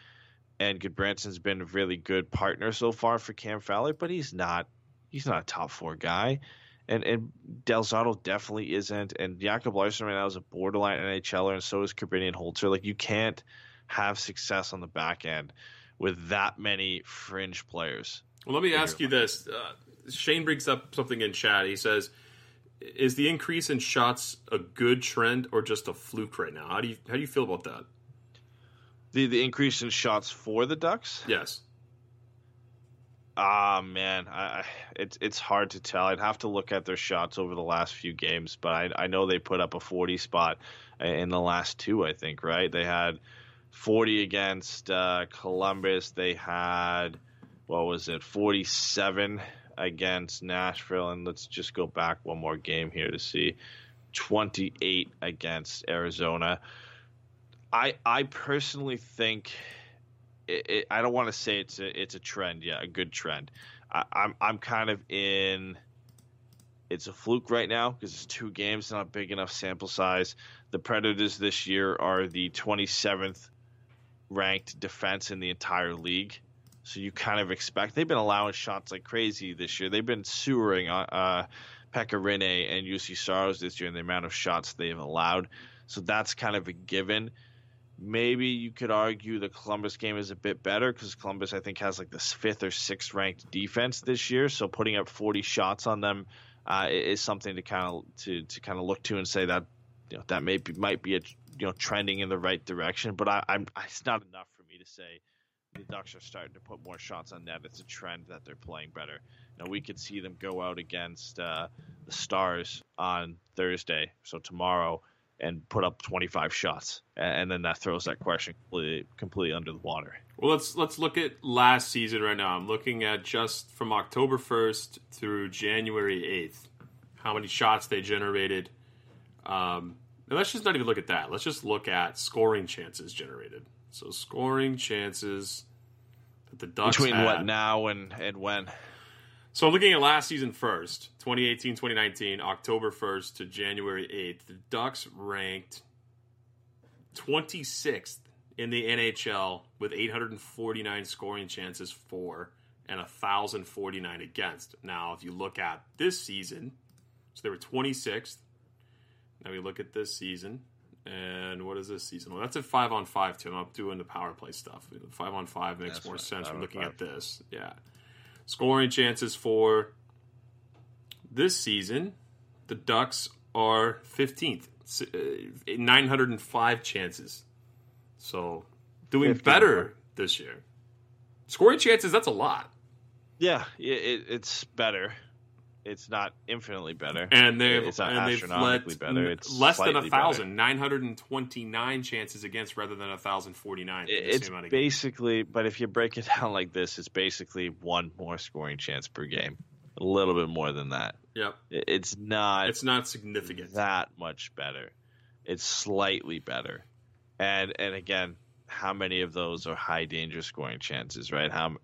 and Gudbranson's been a really good partner so far for Cam Fowler, but he's not he's not a top four guy, and and Del Zotto definitely isn't, and Jacob Larsson right now is a borderline NHLer, and so is Korbinian Holzer. Like you can't have success on the back end with that many fringe players. Well, let me ask you this. Uh, Shane brings up something in chat. He says, "Is the increase in shots a good trend or just a fluke right now? How do you how do you feel about that?" The the increase in shots for the Ducks. Yes. Ah man, I, it's it's hard to tell. I'd have to look at their shots over the last few games, but I I know they put up a 40 spot in the last two. I think right. They had 40 against uh, Columbus. They had what was it 47 against Nashville, and let's just go back one more game here to see 28 against Arizona. I I personally think it, it, I don't want to say it's a it's a trend, yeah, a good trend. I, I'm I'm kind of in. It's a fluke right now because it's two games, not big enough sample size. The Predators this year are the 27th ranked defense in the entire league. So you kind of expect they've been allowing shots like crazy this year. They've been sewering uh, uh Pekka Rinne and Juuse Saros this year in the amount of shots they've allowed. So that's kind of a given. Maybe you could argue the Columbus game is a bit better because Columbus, I think, has like this fifth or sixth ranked defense this year. So putting up 40 shots on them uh, is something to kind of to, to kind of look to and say that you know that maybe might be a you know trending in the right direction. But I, I'm it's not enough for me to say the Ducks are starting to put more shots on net. It's a trend that they're playing better. Now we could see them go out against uh, the Stars on Thursday, so tomorrow, and put up 25 shots, and then that throws that question completely, completely under the water. Well, let's let's look at last season right now. I'm looking at just from October 1st through January 8th, how many shots they generated. Um, and let's just not even look at that. Let's just look at scoring chances generated. So scoring chances that the Ducks between had. what now and and when. So I'm looking at last season first, 2018, 2019, October 1st to January 8th. The Ducks ranked 26th in the NHL with 849 scoring chances for and 1,049 against. Now, if you look at this season, so they were 26th. Now we look at this season, and what is this season? Well, that's a five on five, Tim. I'm doing the power play stuff. Five on five makes That's more right, sense from looking five. at this. Yeah. Scoring chances for this season, the Ducks are 15th, uh, 905 chances. So doing 50 better this year. Scoring chances, that's a lot. Yeah, it, it's better. It's not infinitely better. And they've, it's not and they've astronomically better. It's less than a thousand, 929 chances against rather than a thousand forty nine. It- It's basically, but if you break it down like this, it's basically one more scoring chance per game. A little bit more than that. Yep, It's not it's not significant. that much better. It's slightly better. And and again, how many of those are high danger scoring chances, right? How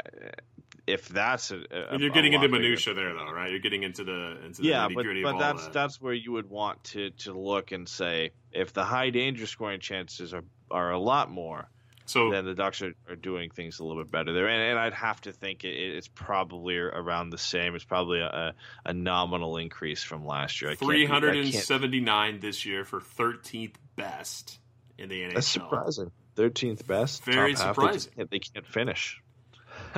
if that's a, a And you're getting into minutia there, though, right? You're getting into the into the yeah, but, but that's that. that's where you would want to to look and say if the high danger scoring chances are are a lot more, so then the Ducks are, are doing things a little bit better there. And, and I'd have to think it, it's probably around the same. It's probably a, a nominal increase from last year. I can't- I three hundred and can't- this year for thirteenth best in the NHL. That's surprising. Thirteenth best. Very half. They surprising. can't- They can't finish.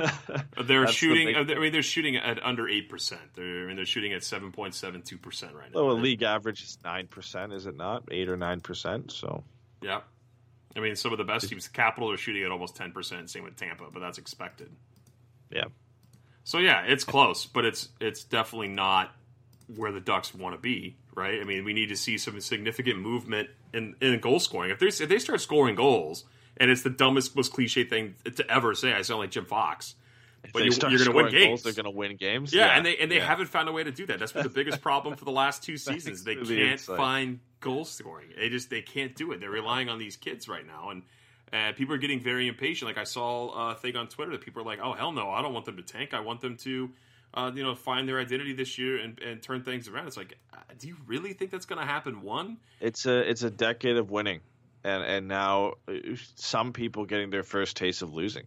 They're That's the shooting. big uh, I mean, they're shooting at under eight percent. They're I mean, they're shooting at seven point seven two percent right now. Oh, a league average is nine percent, is it not? Eight or nine percent. So Yeah. I mean, some of the best teams, Capital, are shooting at almost ten percent. Same with Tampa, but that's expected. yeah, So yeah, it's close, but it's it's definitely not where the Ducks want to be, right? I mean, we need to see some significant movement in, in goal scoring. If they if they start scoring goals, and it's the dumbest, most cliche thing to ever say, I sound like Jim Fox. if But you, you're going to win games. goals, they're going to win games. yeah, and they and they yeah. haven't found a way to do that. That's been the biggest problem for the last two seasons. They can't find goal scoring. They just they can't do it. They're relying on these kids right now, and uh, people are getting very impatient. Like I saw a thing on Twitter that people are like, "Oh hell no, I don't want them to tank. I want them to." Uh, you know, find their identity this year and, and turn things around. It's like, uh, do you really think that's going to happen? One, It's a it's a decade of winning, and and now uh, some people getting their first taste of losing,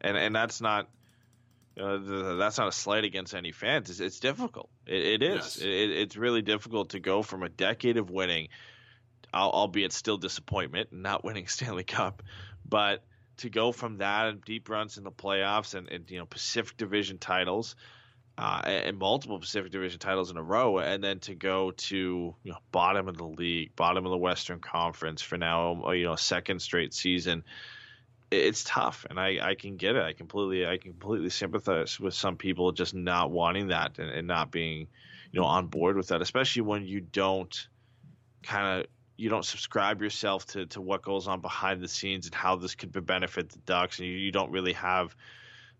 and and that's not. You know, th- that's not a slight against any fans. It's, it's difficult. It, it is. Yes. It, it's really difficult to go from a decade of winning, albeit still disappointment, not winning Stanley Cup, but to go from that and deep runs in the playoffs and, and you know Pacific Division titles, uh, and multiple Pacific Division titles in a row, and then to go to you know bottom of the league, bottom of the Western Conference for now, uh, you know second straight season. it's tough, and I, I can get it. I completely I completely sympathize with some people just not wanting that and, and not being, you know, on board with that, especially when you don't kind of you don't subscribe yourself to, to what goes on behind the scenes and how this could benefit the Ducks, and you, you don't really have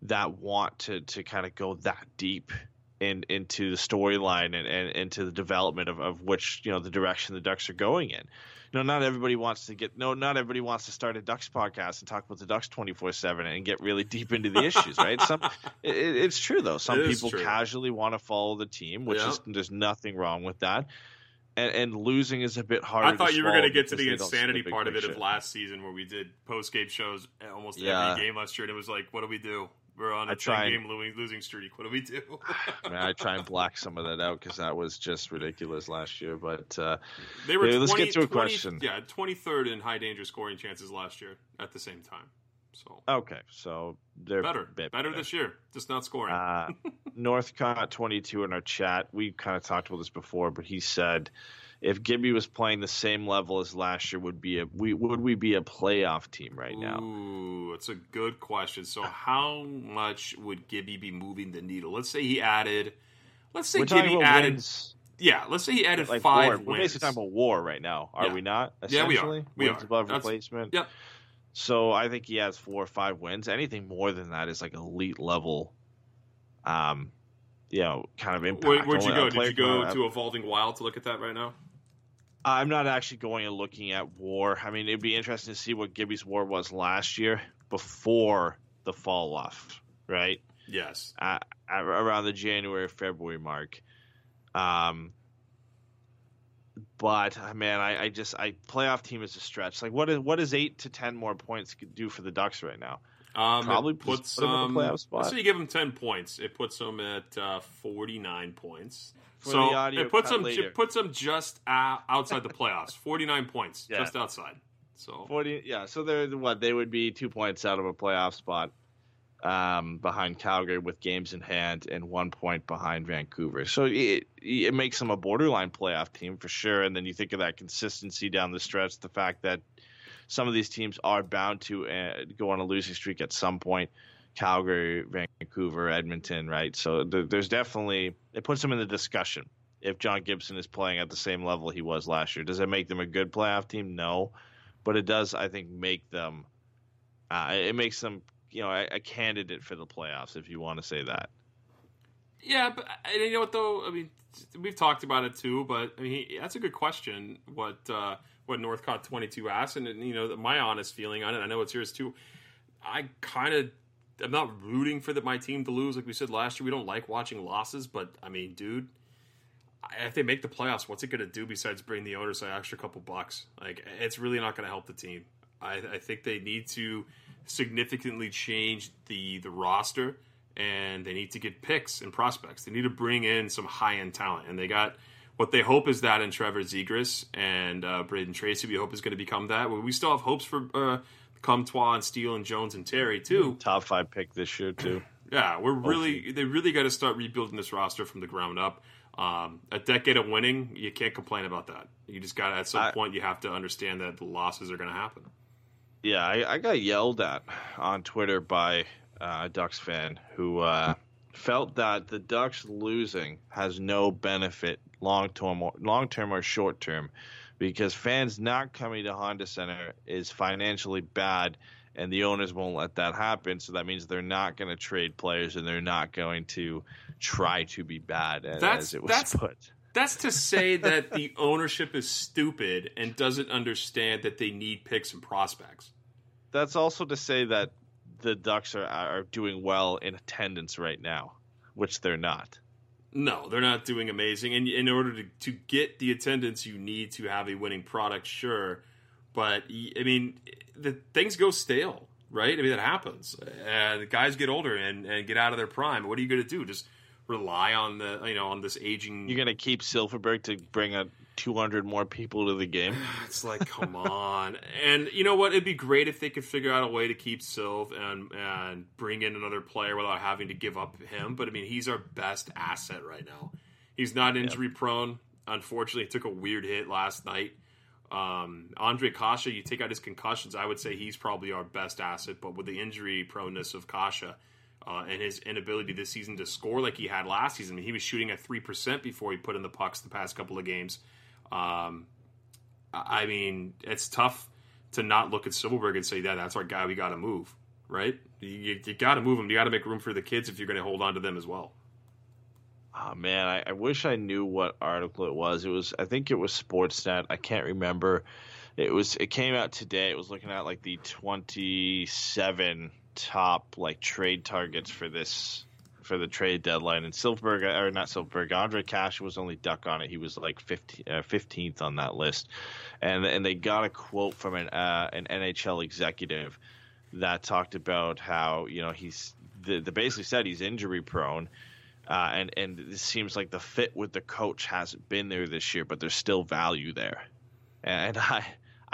that want to to kind of go that deep in into the storyline and, and into the development of, of which you know the direction the Ducks are going in you know, not everybody wants to get no, not everybody wants to start a Ducks podcast and talk about the Ducks twenty four seven and get really deep into the issues, right? Some, it, it's true though. Some people true. casually want to follow the team, which yeah. is there's nothing wrong with that. And, and, losing is a bit harder. I thought you were going to get to the insanity the part of it of last season, where we did post game shows almost yeah. every game last year, and it was like, what do we do? We're on a I try game losing streak. What do we do? I, mean, I try and black some of that out because that was just ridiculous last year. But uh, they were. 20, let's get to a 20, question. Yeah, twenty third in high danger scoring chances last year at the same time. So okay, so they're better, better, better this year, just not scoring. Uh, Northcott twenty two in our chat. We kind of talked about this before, but he said if Gibby was playing the same level as last year, would be a we would we be a playoff team right now? Ooh, that's a good question. So how much would Gibby be moving the needle? Let's say he added. Let's say We're Gibby added. Wins. Yeah, let's say he added like five war. wins. We're basically talking about war right now, are Yeah. we not? Yeah, we are. Essentially, We wins are. above That's- replacement. Yep. So I think he has four or five wins. Anything more than that is like elite level. Um, you know, kind of impact. Where, would you go? Did you go to Evolving Wild to look at that right now? I'm not actually going and looking at war. I mean, it'd be interesting to see what Gibby's war was last year before the fall off, right? Yes. Uh, around the January February mark. Um, but uh, man, I, I just I playoff team is a stretch. Like, what is what is eight to ten more points do for the Ducks right now? Um, Probably puts put 'em in um, the playoff spot. Let's you give them ten points. It puts them at uh, forty nine points. So the audio it puts them puts them just uh, outside the playoffs. Forty nine points, Yeah. just outside. So Forty, yeah. So they're what they would be two points out of a playoff spot, um, behind Calgary with games in hand, and one point behind Vancouver. So it it makes them a borderline playoff team for sure. And then you think of that consistency down the stretch, the fact that some of these teams are bound to uh, go on a losing streak at some point. Calgary, Vancouver, Edmonton, right? So there, there's definitely it puts them in the discussion. If John Gibson is playing at the same level he was last year, does it make them a good playoff team? No, but it does, I think, make them. Uh, it makes them, you know, a, a candidate for the playoffs, if you want to say that. yeah, but you know what though? I mean, we've talked about it too. But I mean, that's a good question. What uh, what Northcott twenty two asked, and you know, my honest feeling on it. I know it's yours too. I kind of. I'm not rooting for my team to lose. Like we said last year, we don't like watching losses. But I mean, dude, if they make the playoffs, what's it going to do besides bring the owners an extra couple bucks? Like, it's really not going to help the team. I, I think they need to significantly change the the roster, and they need to get picks and prospects. They need to bring in some high end talent, and they got what they hope is that in Trevor Zegras and uh, Brayden Tracey. We hope is going to become that. We still have hopes for uh, Comtois and Steele and Jones and Terry too. Top five pick this year too. Yeah, we're really they really got to start rebuilding this roster from the ground up. Um, a decade of winning, you can't complain about that. You just got to at some I- point you have to understand that the losses are going to happen. Yeah, I, I got yelled at on Twitter by uh, a Ducks fan who uh, felt that the Ducks losing has no benefit long term, long term or short term, because fans not coming to Honda Center is financially bad, and the owners won't let that happen. So that means they're not going to trade players, and they're not going to try to be bad, as, That's- as it was that's- put. That's to say that the ownership is stupid and doesn't understand that they need picks and prospects. That's also to say that the Ducks are are doing well in attendance right now, which they're not. No, they're not doing amazing. And in order to, to get the attendance, you need to have a winning product, sure. But, I mean, the things go stale, right? I mean, that happens. The guys get older and, and get out of their prime. What are you going to do? Just rely on the, you know, on this aging. You're gonna keep Silfverberg to bring a 200 more people to the game. It's like, come on. And you know what? It'd be great if they could figure out a way to keep Sylv and and bring in another player without having to give up him. But I mean, he's our best asset right now. He's not injury prone. Unfortunately, he took a weird hit last night. Um, Ondrej Kase, you take out his concussions, I would say he's probably our best asset. But with the injury proneness of Kase uh, and his inability this season to score like he had last season, I mean, he was shooting at three percent before he put in the pucks the past couple of games. Um, I mean, it's tough to not look at Silfverberg and say that that's our guy. We got to move, right? You, you, you got to move him. You got to make room for the kids if you're going to hold on to them as well. Oh man, I, I, wish I knew what article it was. It was I think it was Sportsnet. I can't remember. It was it came out today. It was looking at like the 27 top like trade targets for this for the trade deadline and Silfverberg or not Silfverberg, Ondrej Kase was only duck on it. He was like 15, uh, 15th on that list. And and they got a quote from an uh, an NHL executive that talked about how, you know, he's the, the basically said he's injury prone uh, and and it seems like the fit with the coach hasn't been there this year, but there's still value there. And I,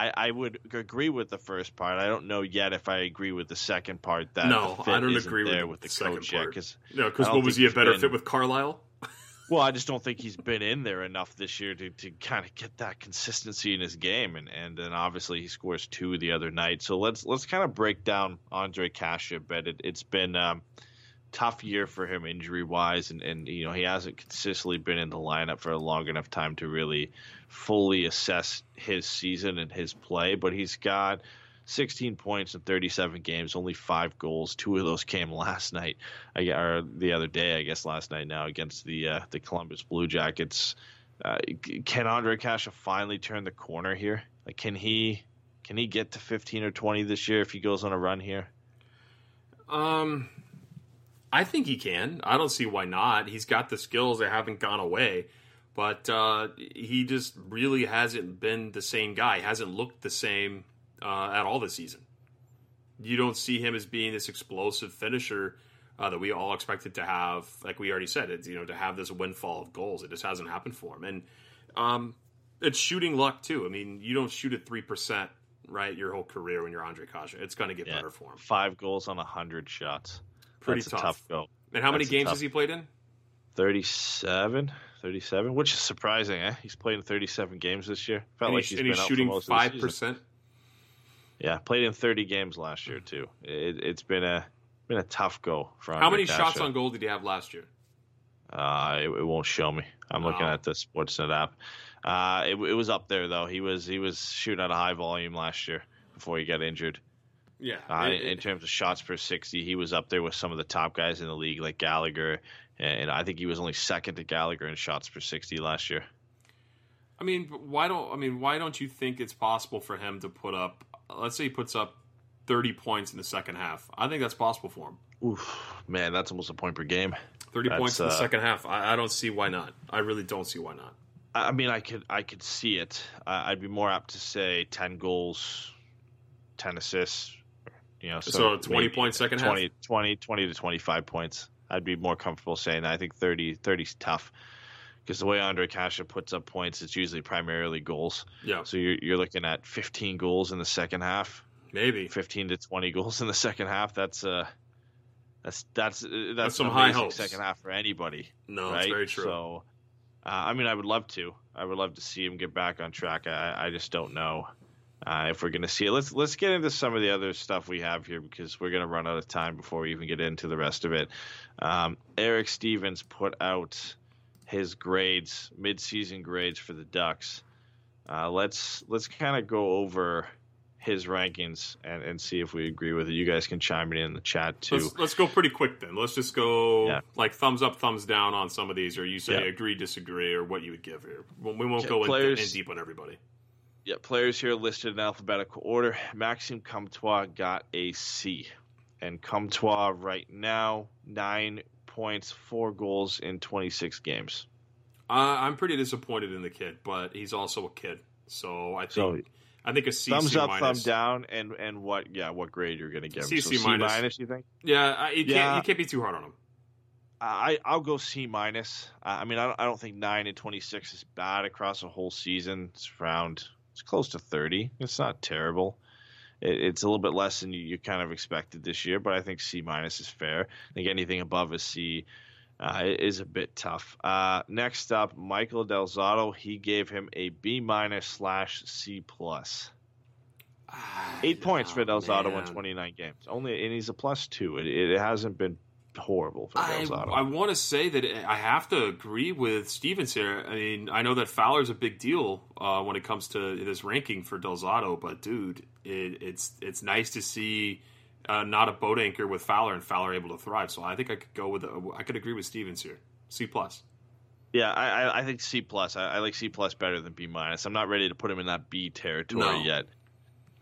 I, I would agree with the first part. I don't know yet if I agree with the second part. That no, I don't agree there with, with the, the coach yet. Because no, because what was he a better been, fit with Carlyle? well, I just don't think he's been in there enough this year to, to kind of get that consistency in his game, and and then obviously he scores two the other night. So let's let's kind of break down Ondrej Kase a bit. It, has been. Um, tough year for him injury wise, and, and you know he hasn't consistently been in the lineup for a long enough time to really fully assess his season and his play. But he's got 16 points in 37 games, only five goals. Two of those came last night, or the other day, I guess last night now against the uh, the Columbus Blue Jackets. Uh, can Ondrej Kase finally turn the corner here? Like, can he can he get to 15 or 20 this year if he goes on a run here? Um, I think he can. I don't see why not. He's got the skills that haven't gone away, but uh, he just really hasn't been the same guy. He hasn't looked the same uh, at all this season. You don't see him as being this explosive finisher uh, that we all expected to have. Like we already said, it's you know to have this windfall of goals. It just hasn't happened for him, and um, it's shooting luck too. I mean, you don't shoot at three percent right your whole career when you're Ondrej Kase. It's going to get yeah, better for him. Five goals on a hundred shots. Pretty That's tough. tough go. And how That's many games has he played in? 37, 37, which is surprising. Eh? He's played in 37 games this year. Felt and like he's, and he's shooting five percent. Yeah, played in 30 games last year too. It, has been a been a tough go for. How many shots on goal did he have last year? Uh, it, it won't show me. I'm looking at the Sportsnet app. Uh, it, it was up there though. He was he was shooting at a high volume last year before he got injured. Yeah. Uh, it, in terms of shots per 60, he was up there with some of the top guys in the league, like Gallagher. And I think he was only second to Gallagher in shots per 60 last year. I mean, why don't I mean why don't you think it's possible for him to put up? Let's say he puts up 30 points in the second half. I think that's possible for him. Oof, man, that's almost a point per game. 30 that's, points in the uh, second half. I, I, don't see why not. I really don't see why not. I mean, I could I could see it. I'd be more apt to say 10 goals, 10 assists, you know, so, so 20 points second 20, half? 20, 20 to 25 points. I'd be more comfortable saying that. I think 30 is tough because the way Ondrej Kase puts up points, it's usually primarily goals. Yeah. So you're, you're looking at 15 goals in the second half. Maybe 15 to 20 goals in the second half. That's uh, that's that's that's, that's some high hopes. Second half for anybody. No, right? that's very true. So, uh, I mean, I would love to. I would love to see him get back on track. I, I just don't know uh, if we're going to see it. Let's let's get into some of the other stuff we have here because we're going to run out of time before we even get into the rest of it. Um, Eric Stephens put out his grades, mid-season grades for the Ducks. Uh, let's let's kind of go over his rankings and, and see if we agree with it. You guys can chime in in the chat too. Let's, let's go pretty quick then. Let's just go yeah. like thumbs up, thumbs down on some of these, or you say yeah. agree, disagree, or what you would give here. We won't go players, in, in deep on everybody. Yeah, players here listed in alphabetical order. Maxime Comtois got a C. And Comtois right now, nine points, four goals in 26 games. Uh, I'm pretty disappointed in the kid, but he's also a kid. So I think so, I think a C. Thumbs C up, minus. thumb down, and and what? Yeah, what grade you're going to give him? C, so C, C minus. minus. You think? Yeah, I, you, yeah. Can't, you can't be too hard on him. I I'll go C minus. I mean, I don't, I don't think nine and 26 is bad across a whole season. It's around it's close to 30. It's not terrible. It, it's a little bit less than you, you, kind of expected this year, but I think C minus is fair. I think anything above a C, uh, is a bit tough. Uh, next up, Michael Del Zotto. He gave him a B minus slash C plus. Eight points for Del Zotto in 29 games. Only, and he's a plus two. It, it hasn't been horrible for I, Del Zotto. I want to say that I have to agree with Stephens here. I mean, I know that Fowler's a big deal uh, when it comes to this ranking for Del Zotto, but dude, it, it's it's nice to see uh, not a boat anchor with Fowler and Fowler able to thrive. So I think I could go with I could agree with Stephens here. C plus. Yeah, I, I- I think C plus. I, I like C plus better than B minus. I'm not ready to put him in that B territory No. yet.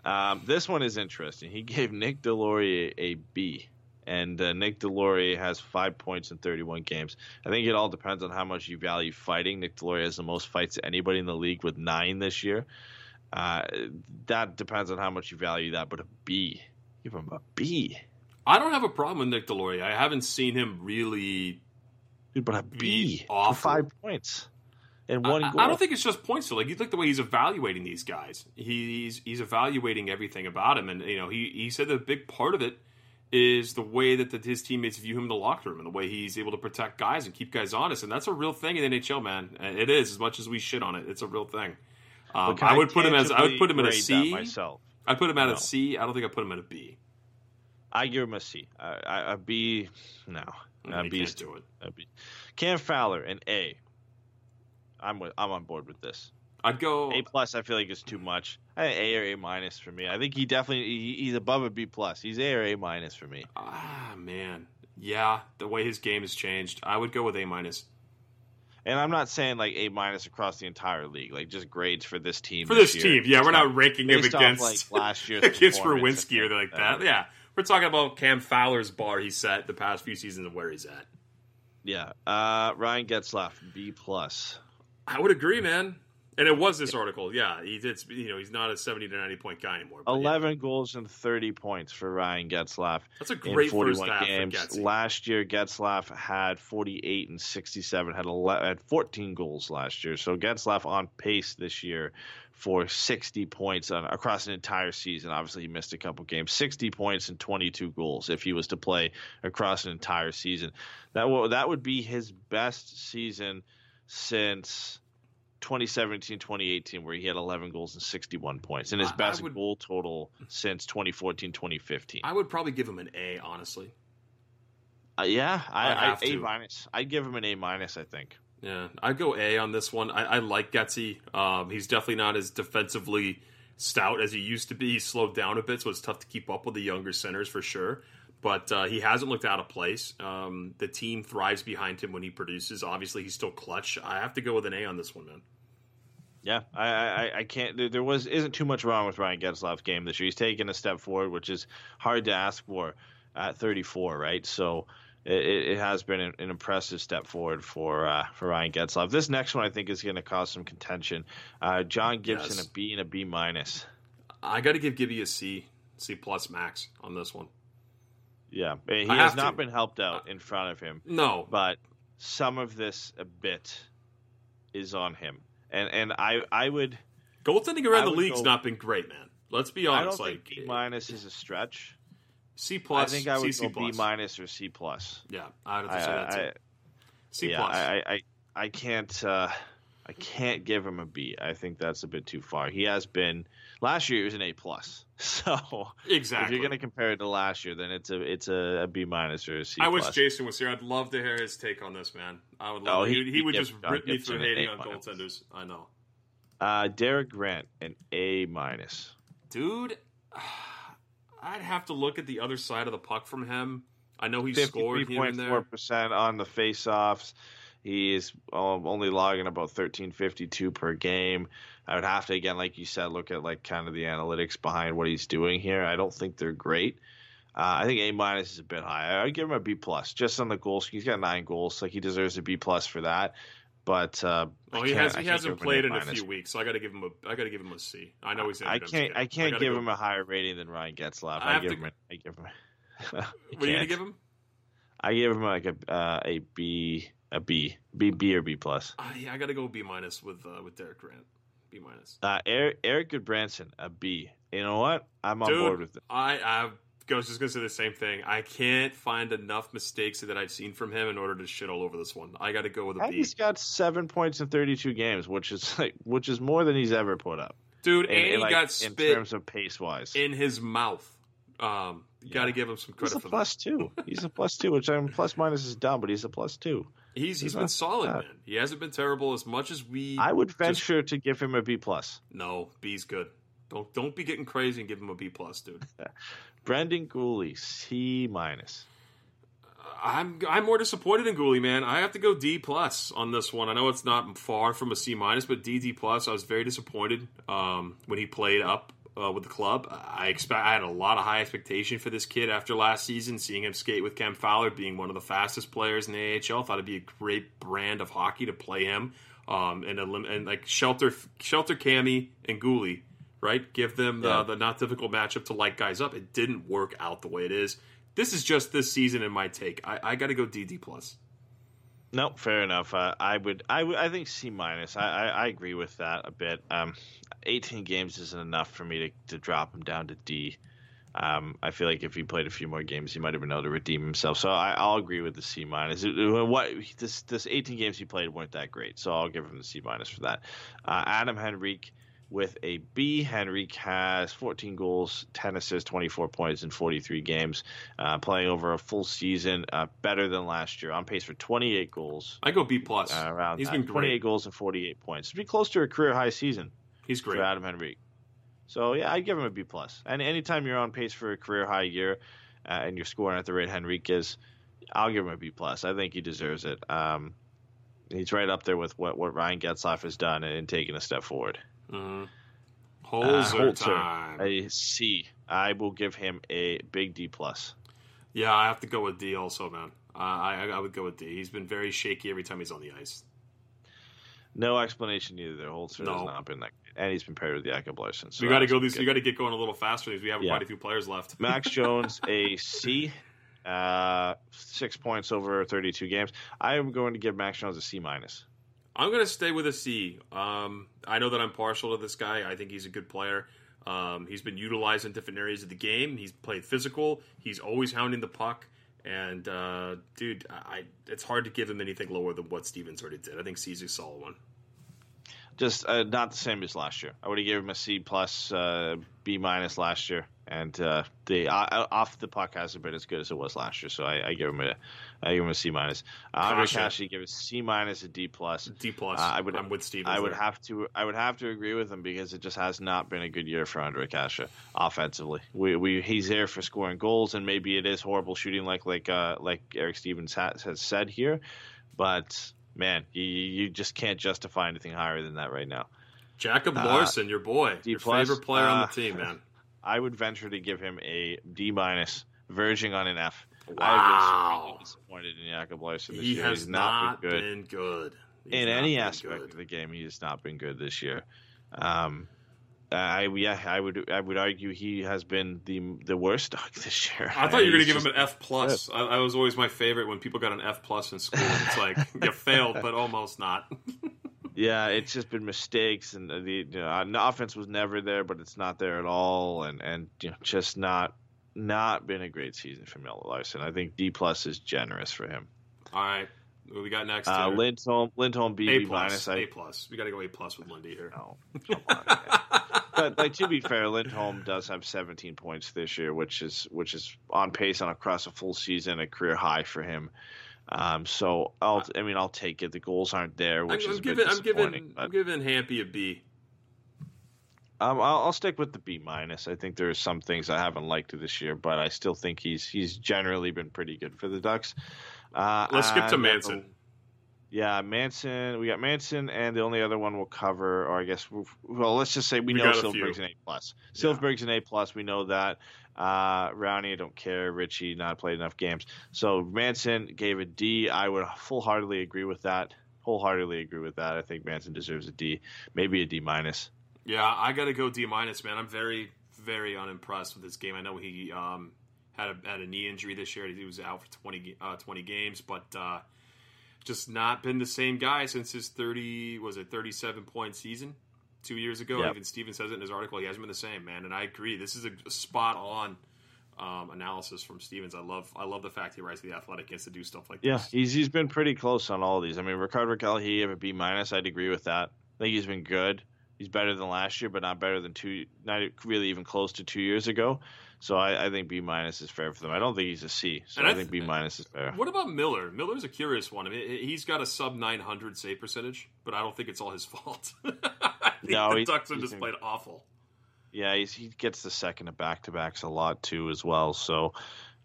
Um, this one is interesting. He gave Nic Deslauriers a B, and uh, Nic Deslauriers has five points in 31 games. I think it all depends on how much you value fighting. Nic Deslauriers has the most fights to anybody in the league with nine this year. Uh, that depends on how much you value that. But a B, give him a B, I don't have a problem with Nic Deslauriers. I haven't seen him really. dude. But a B Be B awful. for five points and one I, goal. I don't think it's just points though. Like you look the way he's evaluating these guys. He's he's evaluating everything about him, and you know he he said that a big part of it is the way that the, his teammates view him in the locker room and the way he's able to protect guys and keep guys honest. And that's a real thing in the NHL, man. It is as much as we shit on it. It's a real thing. Um, I would put him as I would put him in a C. myself. I'd put him at No. a C. I don't think I put him at a B. I give him a C. I, I, a B, no. I A B is can't do it. a B. Cam Fowler, an A. I'm with, I'm on board with this. I'd go. A plus, I feel like is too much. A or A minus for me. I think he definitely he, he's above a B plus. He's A or A minus for me. Ah man, yeah. The way his game has changed, I would go with A minus. And I'm not saying like A minus across the entire league, like just grades for this team. For this year. team, yeah, we're not ranking him based off, against like, last year's against Werenski or like things that. Yeah, we're talking about Cam Fowler's bar he set the past few seasons of where he's at. Yeah. Uh, Ryan Getzlaf, B plus. I would agree, man. And it was this article. Yeah, he did. You know, he's not a seventy to ninety point guy anymore. but yeah, 11 goals and 30 points for Ryan Getzlaf. that's a great first 41 half games. Last year, Getzlaf had 48 and 67, had, 11, had 14 goals last year. So Getzlaf on pace this year for 60 points on, across an entire season. Obviously, he missed a couple games. 60 points and 22 goals if he was to play across an entire season. That wo- that would be his best season since 2017 2018 where he had 11 goals and 61 points and his best would- goal total since 2014 2015 I would probably give him an A, honestly. uh, yeah I, I, a minus i'd give him an a minus i think Yeah, I'd go A on this one. I, I like Getzey. Um, he's definitely not as defensively stout as he used to be. He's slowed down a bit, so it's tough to keep up with the younger centers for sure. But uh, he hasn't looked out of place. Um, the team thrives behind him when he produces. Obviously, he's still clutch. I have to go with an A on this one, man. yeah i i, I can't there, was isn't too much wrong with ryan getzlaf's game this year he's taken a step forward which is hard to ask for at 34 right so it, it has been an, an impressive step forward for uh, for Ryan Getzlaf. This next one I think is going to cause some contention. Uh, John Gibson Yes. a B and a B minus. I got to give Gibby a C, C plus max on this one. Yeah, he I has not to. been helped out in front of him. No, but some of this a bit is on him. And and I I would goaltending around I the league's go- not been great, man. Let's be I honest. don't like think B minus is a stretch. C plus. I think I would C, go C B plus. minus or C plus. Yeah, I'd have I, to say that too. I, C yeah, plus. I, I I I can't uh, I can't give him a B. I think that's a bit too far. He has been last year. it was an A plus. So exactly. if you're going to compare it to last year, then it's a it's a, a B minus or a C. I wish. Jason was here. I'd love to hear his take on this, man. I would Oh, love. he- he, he, he would just rip me through hating on goaltenders. I know, Uh, Derek Grant an A minus. dude. I'd have to look at the other side of the puck from him. I know he scored here and there. 53.4% on the faceoffs. He is um, only logging about 1352 per game. I would have to again, like you said, look at like kind of the analytics behind what he's doing here. I don't think they're great. Uh, I think A minus is a bit high. I'd give him a B plus just on the goals. He's got nine goals, like he deserves a B plus for that. But uh, Well, he has I he hasn't give him an played in a few weeks, so I got to give him a I got to give him a C. I know he's. I injured, I'm just can't. I can't gotta give go- him a higher rating than Ryan Getzlaf. I I, give to- him. A, I give him. I What are you gonna give him? I give him like a uh, a B, a B, B, B or B plus. Uh, yeah, I got to go B minus with uh, with Derek Grant. B minus. Uh, Eric, Erik Gudbranson, a B. You know what? I'm on Dude, board with it. I I've I was just gonna say the same thing. I can't find enough mistakes that I've seen from him in order to shit all over this one. I got to go with a And B. he's got seven points in 32 games, which is like which is more than he's ever put up. Dude, In, and he like, got in spit terms of pace wise. in his mouth. Um, you got to give him some credit He's a for plus two. He's a plus two, which I'm plus minus is dumb, but he's a plus two. He's he's been solid, man. He hasn't been terrible as much as we. I would just- venture to give him a B plus. No, B's good. Don't don't be getting crazy and give him a B plus, dude. Brendan Guhle, C minus. I'm I'm more disappointed in Guhle, man. I have to go D plus on this one. I know it's not far from a C minus, but D D plus. I was very disappointed um, when he played up uh, with the club. I expect I had a lot of high expectation for this kid after last season. Seeing him skate with Cam Fowler, being one of the fastest players in the AHL, thought it'd be a great brand of hockey to play him. Um, and, elim- and like shelter shelter Cammy and Guhle, right? Give them the, Yeah. the not difficult matchup to light guys up. It didn't work out the way it is. This is just this season in my take. I, I got to go DD plus. No, fair enough. Uh, I would, I I think C minus. I, I, I agree with that a bit. Um, 18 games isn't enough for me to, to drop him down to D. Um, I feel like if he played a few more games, he might have been able to redeem himself. So I, I'll agree with the C minus. What this this 18 games he played weren't that great, so I'll give him the C minus for that. Uh, Adam Henrique with a B. Henrique has 14 goals, 10 assists, 24 points in 43 games, uh, playing over a full season, uh, better than last year. On pace for 28 goals. I go B plus. Uh, around He's that. been 28 goals and 48 points. It'd be close to a career high season He's great. for Adam Henrique. So yeah, I'd give him a B plus. And anytime you're on pace for a career high year, uh, and you're scoring at the rate Henrique is, I'll give him a B plus. I think he deserves it. Um, he's right up there with what, what Ryan Getzlaf has done and, taking a step forward. Mhm. Uh, Holzer Holzer, time. a C. I will give him a big D plus. Yeah, I have to go with D also, man. Uh, I I would go with D. He's been very shaky every time he's on the ice. No explanation either. Holzer No. has not been that, and he's been paired with Jacob Larsson. So we got to go. These good. you got to get going a little faster because we have Yeah. quite a few players left. Max Jones a C, uh, six points over 32 games. I am going to give Max Jones a C minus. I'm going to stay with a C. Um, I know that I'm partial to this guy. I think he's a good player. Um, he's been utilized in different areas of the game. He's played physical. He's always hounding the puck. And uh, dude, I, it's hard to give him anything lower than what Stephens already did. I think C's a solid one. Just uh, not the same as last year. I would have given him a C plus, uh, B minus last year, and uh, the off the puck hasn't been as good as it was last year. So I, I give him a, I give him a C minus. Uh, Andre. Cashy give a C minus, a D plus. D plus. Uh, I would, I'm with Stephens. I would there. have to, I would have to agree with him because it just has not been a good year for Ondrej Kase offensively. We, we, he's there for scoring goals, and maybe it is horrible shooting, like, like, uh, like Eric Stephens has, has said here, but man, you, you just can't justify anything higher than that right now. Jacob Uh, Larsson, your boy, D your plus, favorite player on uh, the team, man. I would venture to give him a D minus, verging on an F. I've been Wow. disappointed in Jacob Larsson this He year. has He's not, not been good. been good. He's in any aspect good. of the game, he has not been good this year. Um, I yeah, I would I would argue he has been the the worst dog this year. I thought you were going to give him an F plus. I, I was always my favorite when people got an F plus in school. It's like you failed, but almost not. Yeah, it's just been mistakes, and the you know, the offense was never there, but it's not there at all, and and you know, just not not been a great season for Miller Larsson. I think D plus is generous for him. All right, what we got next? Uh, here? Lindholm, Lindholm B, A B plus. minus. I, A plus. We got to go A plus with Lindy here. No, come on, but like to be fair, Lindholm does have 17 points this year, which is which is on pace on across a full season, a career high for him. Um, so I'll, I mean, I'll take it. The goals aren't there, I'm, which I'm is a bit giving. I'm disappointing. giving. but- I'm giving Hampy a B. Um, I'll, I'll stick with the B minus. I think there are some things I haven't liked this year, but I still think he's he's generally been pretty good for the Ducks. Uh, Let's skip to Manson. Yeah, Manson. We got Manson, and the only other one we'll cover, or I guess, we'll, well, let's just say we, We know Silfverberg's few. an A plus. Yeah. An A plus. We know that. Uh, Rowney, I don't care. Ritchie, not played enough games. So Manson gave a D. I would full heartedly agree with that. Wholeheartedly agree with that. I think Manson deserves a D, maybe a D minus. Yeah, I got to go D minus, man. I'm very, very unimpressed with this game. I know he um, had a had a knee injury this year. He was out for 20, uh, 20 games, but uh, just not been the same guy since his 30 was it 37 point season two years ago. Yep. Even Steven says it in his article. He hasn't been the same, man. And I agree. This is a, spot on um, analysis from Stephens. I love I love the fact he writes the Athletic gets to do stuff like Yeah, this. Yeah, he's he's been pretty close on all of these. I mean, Rickard Rakell, he have a B minus. I'd agree with that. I think he's been good. He's better than last year, but not better than two. Not really even close to two years ago. So I, I think B minus is fair for them. I don't think he's a C. So I, I think th- B minus is fair. What about Miller? Miller's a curious one. I mean, he's got a sub 900 save percentage, but I don't think it's all his fault. I think No, the he- Ducks have just played awful. Yeah, he's, he gets the second of back to backs a lot too as well. So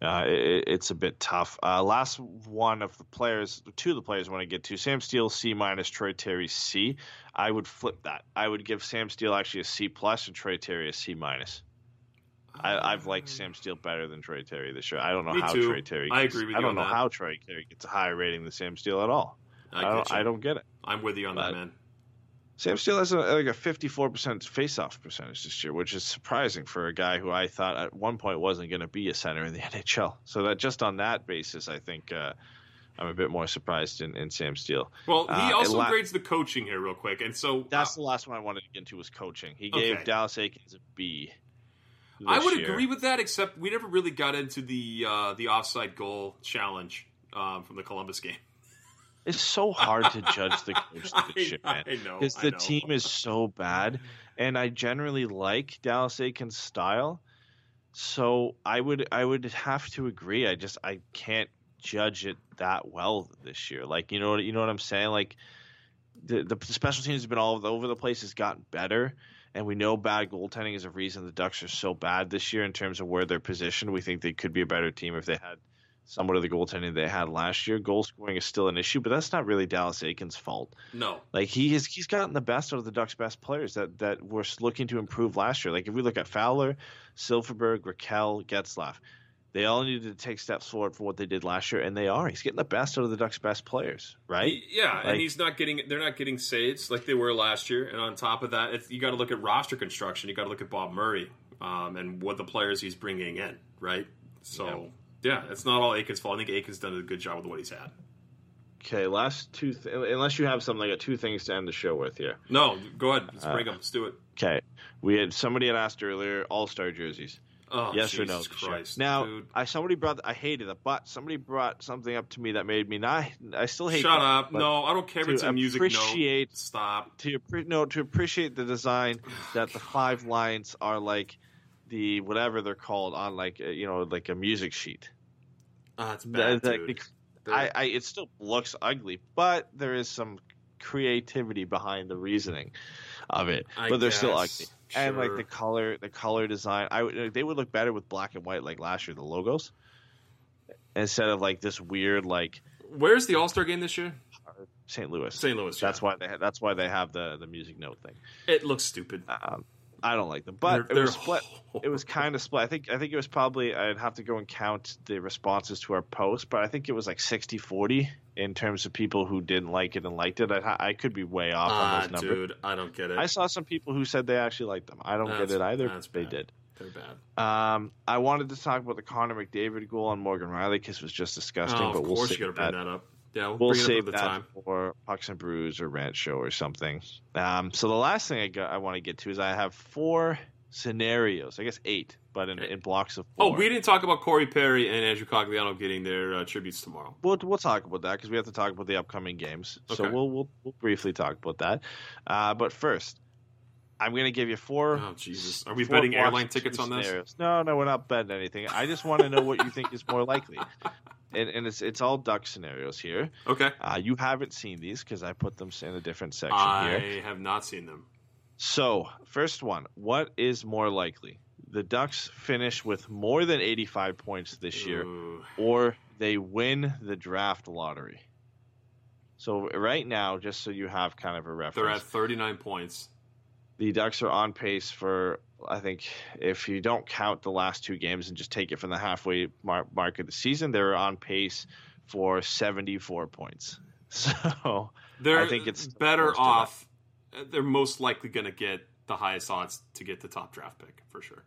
uh, it, it's a bit tough. Uh, last one of the players, two of the players I want to get to. Sam Steele C minus, Troy Terry C. I would flip that. I would give Sam Steele actually a C plus and Troy Terry a C minus. I, I've liked Sam Steele better than Troy Terry this year. I don't know Me how too. Troy Terry. I agree with I you don't on know that. how Troy Terry gets a higher rating than Sam Steele at all. I, I, don't. I don't get it. I'm with you on But- that, man. Sam Steele has a, like a 54% face-off percentage this year, which is surprising for a guy who I thought at one point wasn't going to be a center in the NHL. So that just on that basis, I think uh, I'm a bit more surprised in, in Sam Steele. Well, he Uh, also la- grades the coaching here real quick, and so That's the last one I wanted to get into was coaching. He gave Okay. Dallas Eakins a B. I would year. agree with that, except we never really got into the uh, the offside goal challenge um, from the Columbus game. It's so hard to judge the coach I- this year, man. I know, because the team is so bad, mm-hmm. and I generally like Dallas Eakins' style. So I would I would have to agree. I just I can't judge it that well this year. Like you know what you know what I'm saying. Like the the special teams have been all over the place. Has gotten better, and we know bad goaltending is a reason the Ducks are so bad this year in terms of where they're positioned. We think they could be a better team if they had somewhat of the goaltending they had last year. Goal scoring is still an issue, but that's not really Dallas Eakins' fault. No, Like he has, he's gotten the best out of the Ducks' best players that that were looking to improve last year. Like if we look at Fowler, Silfverberg, Rakell, Getzlaf, they all needed to take steps forward for what they did last year, and they are. He's getting the best out of the Ducks' best players, right? Yeah, and he's not getting. They're not getting saves like they were last year. And on top of that, it's, you got to look at roster construction. You got to look at Bob Murray um, and what the players he's bringing in, right? So yeah, it's not all Eakins' fault. I think Eakins' done a good job with what he's had. Okay, last two. Th- unless you have something, I got two things to end the show with here. No, go ahead. Let's Uh, bring them. Let's do it. Okay, we had somebody had asked earlier All Star jerseys. Oh, yes Jesus or no? Christ, Now, dude. I somebody brought. I hated it, but somebody brought something up to me that made me not. I still hate. Shut that, up. No, I don't care if it's a music note. appreciate- Stop. to no to appreciate the design that the five lines are like the whatever they're called on like uh, you know like a music sheet. Ah, it's bad, the- dude. the- I, I it still looks ugly, but there is some creativity behind the reasoning of it. I but they're still guess, ugly, and like the color, the color design. I would they would look better with black and white like last year. The logos instead of like this weird like Where's the All Star game this year? St. Louis. St. Louis. That's yeah. why they ha- that's why they have the the music note thing. it looks stupid. Um, I don't like them, but They're- it was split. It was kind of split. I think I think it was probably I'd have to go and count the responses to our post, but I think it was like 60-40 in terms of people who didn't like it and liked it. I, I could be way off on Ah, those numbers. dude, I don't get it. I saw some people who said they actually liked them. I don't That's- get it either. that's They bad. did. They're bad. Um, I wanted to talk about the Connor McDavid goal on Morgan Rielly because it was just disgusting. Oh, but of we'll course you got to bring that up. Yeah, we'll, We'll bring it save that time. for Pucks and Brews or Rant Show or something. Um, so the last thing I got, I want to get to is I have four scenarios. I guess eight, but in, in blocks of Oh, four. we didn't talk about Corey Perry and Andrew Cogliano getting their uh, tributes tomorrow. We'll, we'll talk about that because we have to talk about the upcoming games. So we'll, we'll we'll briefly talk about that. Uh, but first, I'm going to give you four. Oh Jesus, are we betting airline tickets on this? scenarios. No, no, we're not betting anything. I just want to know what you think is more likely, and, and it's it's all duck scenarios here. Okay, Uh, you haven't seen these because I put them in a different section I here. have not seen them. So, first one, what is more likely? The Ducks finish with more than 85 points this year, Ooh. or they win the draft lottery. So, right now, just so you have kind of a reference, They're at 39 points. the Ducks are on pace for, I think, if you don't count the last two games and just take it from the halfway mark, mark of the season, they're on pace for 74 points. So, They're I think it's better close to that. off. They're most likely going to get the highest odds to get the top draft pick for sure.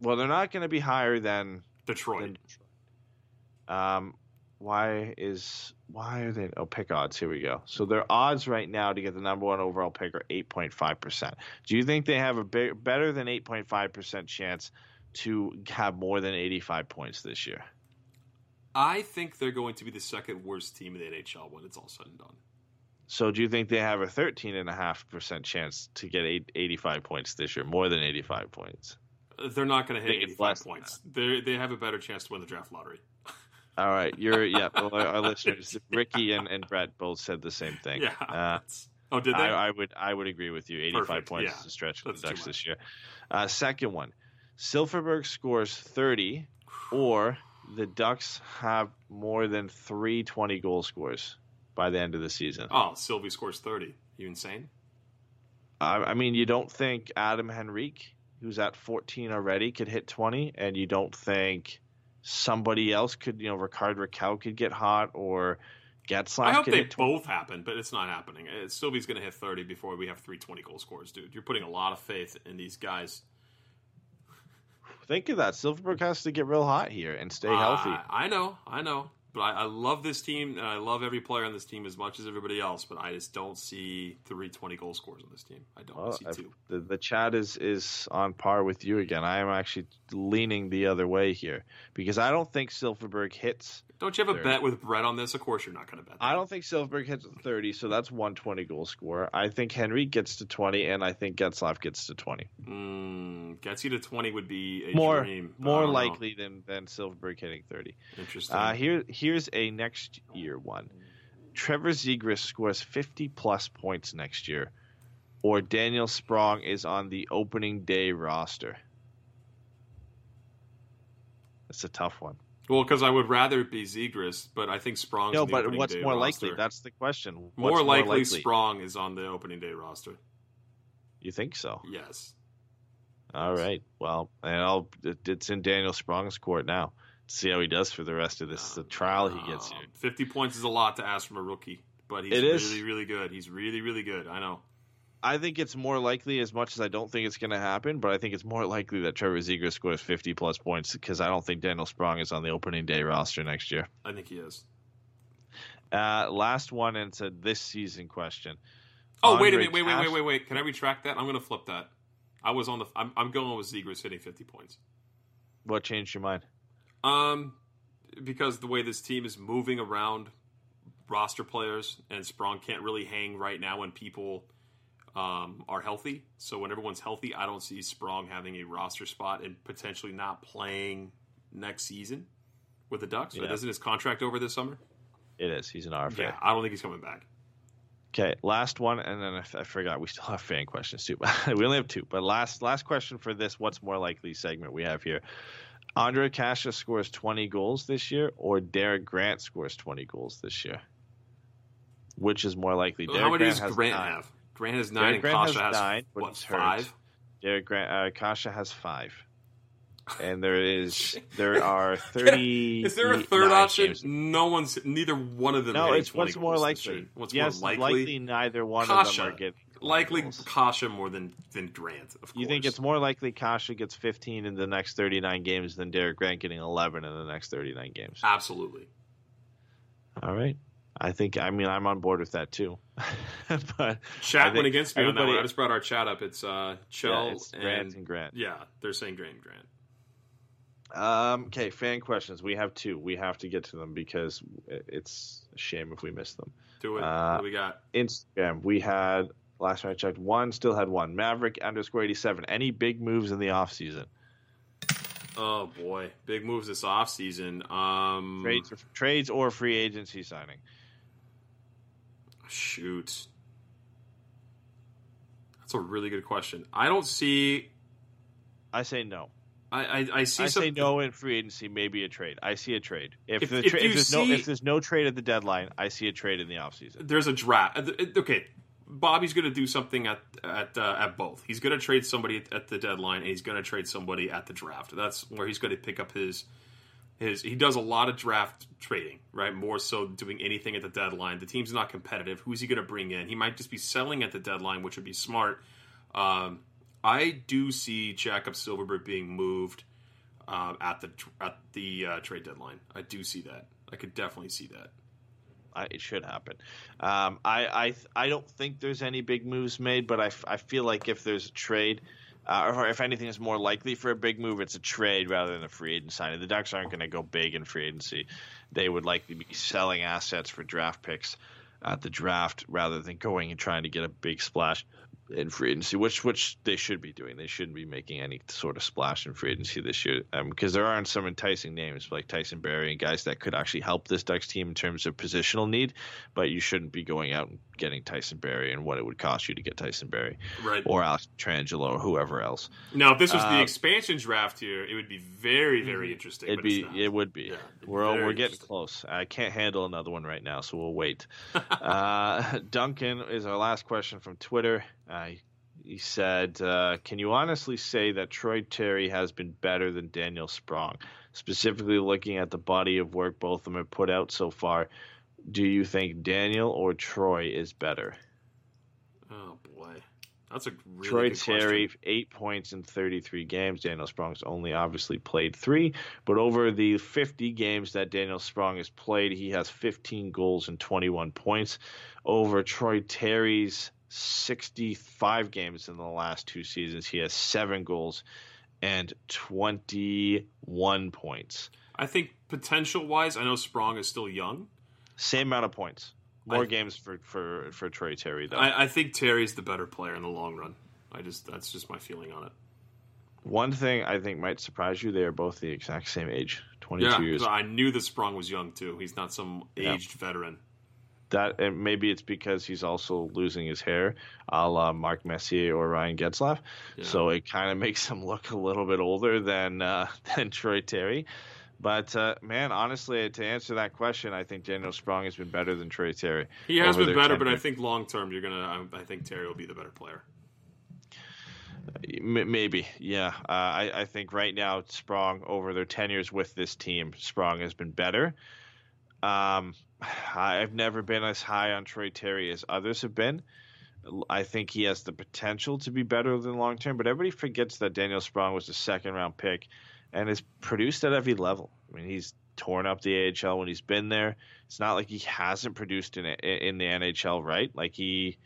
well, they're not going to be higher than Detroit. Then, um, why is why are they? Oh, pick odds. Here we go. So their odds right now to get the number one overall pick are eight point five percent. Do you think they have a big, better than eight point five percent chance to have more than 85 points this year. I think they're going to be the second worst team in the NHL when it's all said and done. So do you think they have a 13.5% chance to get eight, 85 points this year, more than 85 points? They're not going to hit 85 points. They they have a better chance to win the draft lottery. All right, you're yeah. Well, our, our listeners, Ricky and, and Brett both said the same thing. Yeah. Uh, oh, did they? I, I would I would agree with you. 85 Perfect, points yeah. is a stretch for the Ducks this year. Uh, second one, Silfverberg scores 30, or the Ducks have more than three 20 goal scores by the end of the season. oh, Sylvie scores 30. You insane? I, I mean, you don't think Adam Henrique, who's at 14 already, could hit 20, and you don't think somebody else could, you know, Rickard Rakell could get hot or Getzlaf I hope they both happen, but it's not happening. Uh, Sylvie's going to hit 30 before we have three 20 goal scores, dude. You're putting a lot of faith in these guys. Think of that. Silfverberg has to get real hot here and stay healthy. Uh, I know, I know. But I, I love this team, and I love every player on this team as much as everybody else. But I just don't see three twenty 20 goal scores on this team. I don't Well, see I- two. the, the chat is is on par with you again. I am actually leaning the other way here because I don't think Silfverberg hits. Don't you have a bet with Brett on this? Of course, you're not going to bet. That. I don't think Silfverberg hits 30, so that's one 20 goal score. I think Henry gets to 20, and I think Getzlaf gets to 20. Mm, gets you to 20 would be a more dream. more know. likely than than Silfverberg hitting 30. Interesting. Uh, here here's a next year one. Trevor Zegras scores 50 plus points next year, or Daniel Sprong is on the opening day roster. That's a tough one. Well, because I would rather it be Zegras, but I think Sprong's No, but what's more roster. likely? That's the question. What's more likely, Sprong is on the opening day roster. You think so? Yes. All right. Well, and I'll, it's in Daniel Sprong's court now. See how he does for the rest of this the trial he gets Um, here. 50 points is a lot to ask from a rookie, but he's It is. really, really good. He's really, really good. I know. I think it's more likely, as much as I don't think it's going to happen, but I think it's more likely that Trevor Zegras scores 50 plus points because I don't think Daniel Sprong is on the opening day roster next year. I think he is. Uh, last one, and it's a this season question. Oh, wait a minute. Wait, wait, wait, wait, wait. Can I retract that? I'm going to flip that. I was on the. I'm, I'm going with Zegras hitting 50 points. What changed your mind? Um, because the way this team is moving around roster players and Sprong can't really hang right now when people um, are healthy. So when everyone's healthy, I don't see Sprong having a roster spot and potentially not playing next season with the Ducks. Right? Yeah. Isn't his contract over this summer? It is. He's an RFA. Yeah, I don't think he's coming back. Okay, last one, and then I, I forgot we still have fan questions too. we only have two, but last last question for this "What's more likely?" segment we have here. Ondrej Kase scores 20 goals this year, or Derek Grant scores 20 goals this year. Which is more likely? How many Grant does has Grant nine. have? Grant has nine, Derek and Grant Kase has nine, but what he's hurt. five? Derek Grant, uh, Kase has five, and there is there are 30. Is there a third option? No one's. Neither one of them. No, it's 20 what's more likely. What's yes, more likely? likely? neither one of them are getting Likely goals. Kase more than than Grant. Of course. You think it's more likely Kase gets 15 in the next 39 games than Derek Grant getting 11 in the next 39 games? absolutely? All right. I think, I mean, I'm on board with that too. but I Chat went against me on that one. I just brought our chat up. It's uh, Chell yeah, it's Grant and Grant. yeah, they're saying Grant and Grant. Um, okay, fan questions. We have two. We have to get to them because it's a shame if we miss them. Do it. Uh, what we got? Instagram, we had, last time I checked, one, still had one. Maverick underscore 87. Any big moves in the offseason? Oh boy, big moves this off season. Um, Trades, trades or free agency signing? Shoot, that's a really good question. I don't see. I say no. I I, I see. I some, say no in free agency, maybe a trade. I see a trade. If, If- the if tra- you if, there's no if there's no trade at the deadline, I see a trade in the offseason. there's a draft. uh, Okay, Bobby's going to do something at at uh, at both. He's going to trade somebody at, at the deadline, and he's going to trade somebody at the draft. That's where he's going to pick up his his. He does a lot of draft trading, right? More so doing anything at the deadline. The team's not competitive. Who's he going to bring in? He might just be selling at the deadline, which would be smart. Um, I do see Jakob Silfverberg being moved uh, at the at the uh, trade deadline. I do see that. I could definitely see that. I, it should happen. Um, I, I I don't think there's any big moves made, but I, I feel like if there's a trade, Uh, or if anything is more likely for a big move, it's a trade rather than a free agent signing. The Ducks aren't going to go big in free agency. They would likely be selling assets for draft picks at the draft rather than going and trying to get a big splash in free agency, which which they should be doing. They shouldn't be making any sort of splash in free agency this year because um, there aren't some enticing names like Tyson Barrie and guys that could actually help this Ducks team in terms of positional need. But you shouldn't be going out and getting Tyson Barrie and what it would cost you to get Tyson Barrie right? Or Alex Pietrangelo or whoever else. Now, if this was uh, the expansion draft here, it would be very very mm-hmm. interesting. It'd be it would be. Yeah, we're we're getting close. I can't handle another one right now, so we'll wait. uh, Duncan is our last question from Twitter. Uh, he said, uh, "Can you honestly say that Troy Terry has been better than Daniel Sprong? Specifically, looking at the body of work both of them have put out so far, do you think Daniel or Troy is better?" Oh boy, that's a really Troy Terry question. eight points in thirty three games. Daniel Sprong's only obviously played three, but over the fifty games that Daniel Sprong has played, he has fifteen goals and twenty one points. Over Troy Terry's 65 games in the last two seasons. He has seven goals and 21 points. I think potential wise, I know Sprong is still young. Same amount of points. More I, games for, for, for Troy Terry, though. I, I think Terry's the better player in the long run. I just that's just my feeling on it. One thing I think might surprise you: they are both the exact same age, twenty-two yeah, years. I knew that Sprong was young too. He's not some aged yeah. veteran that and maybe it's because he's also losing his hair, a la Mark Messier or Ryan Getzlaf. Yeah. So it kind of makes him look a little bit older than uh, than Troy Terry. But uh, man, honestly, to answer that question, I think Daniel Sprong has been better than Troy Terry. He has been better, but I think long term, you're gonna. I think Terry will be the better player. Maybe, yeah. Uh, I, I think right now Sprong over their tenures with this team, Sprong has been better. Um, I've never been as high on Troy Terry as others have been. I think he has the potential to be better than long term, but everybody forgets that Daniel Sprong was a second round pick and has produced at every level. I mean, he's torn up the AHL when he's been there. It's not like he hasn't produced in in the NHL, right? Like he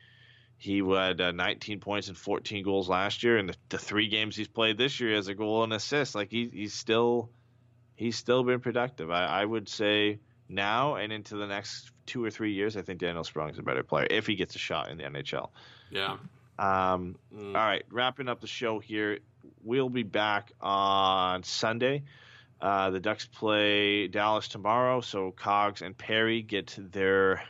he had uh, 19 points and 14 goals last year, and the, the, three games he's played this year has a goal and assist. Like he, he's still he's still been productive. I, I would say now and into the next two or three years, I think Daniel Sprong is a better player if he gets a shot in the NHL. Yeah. Um, mm. All right, wrapping up the show here. We'll be back on Sunday. Uh, the Ducks play Dallas tomorrow, so Cogs and Perry get their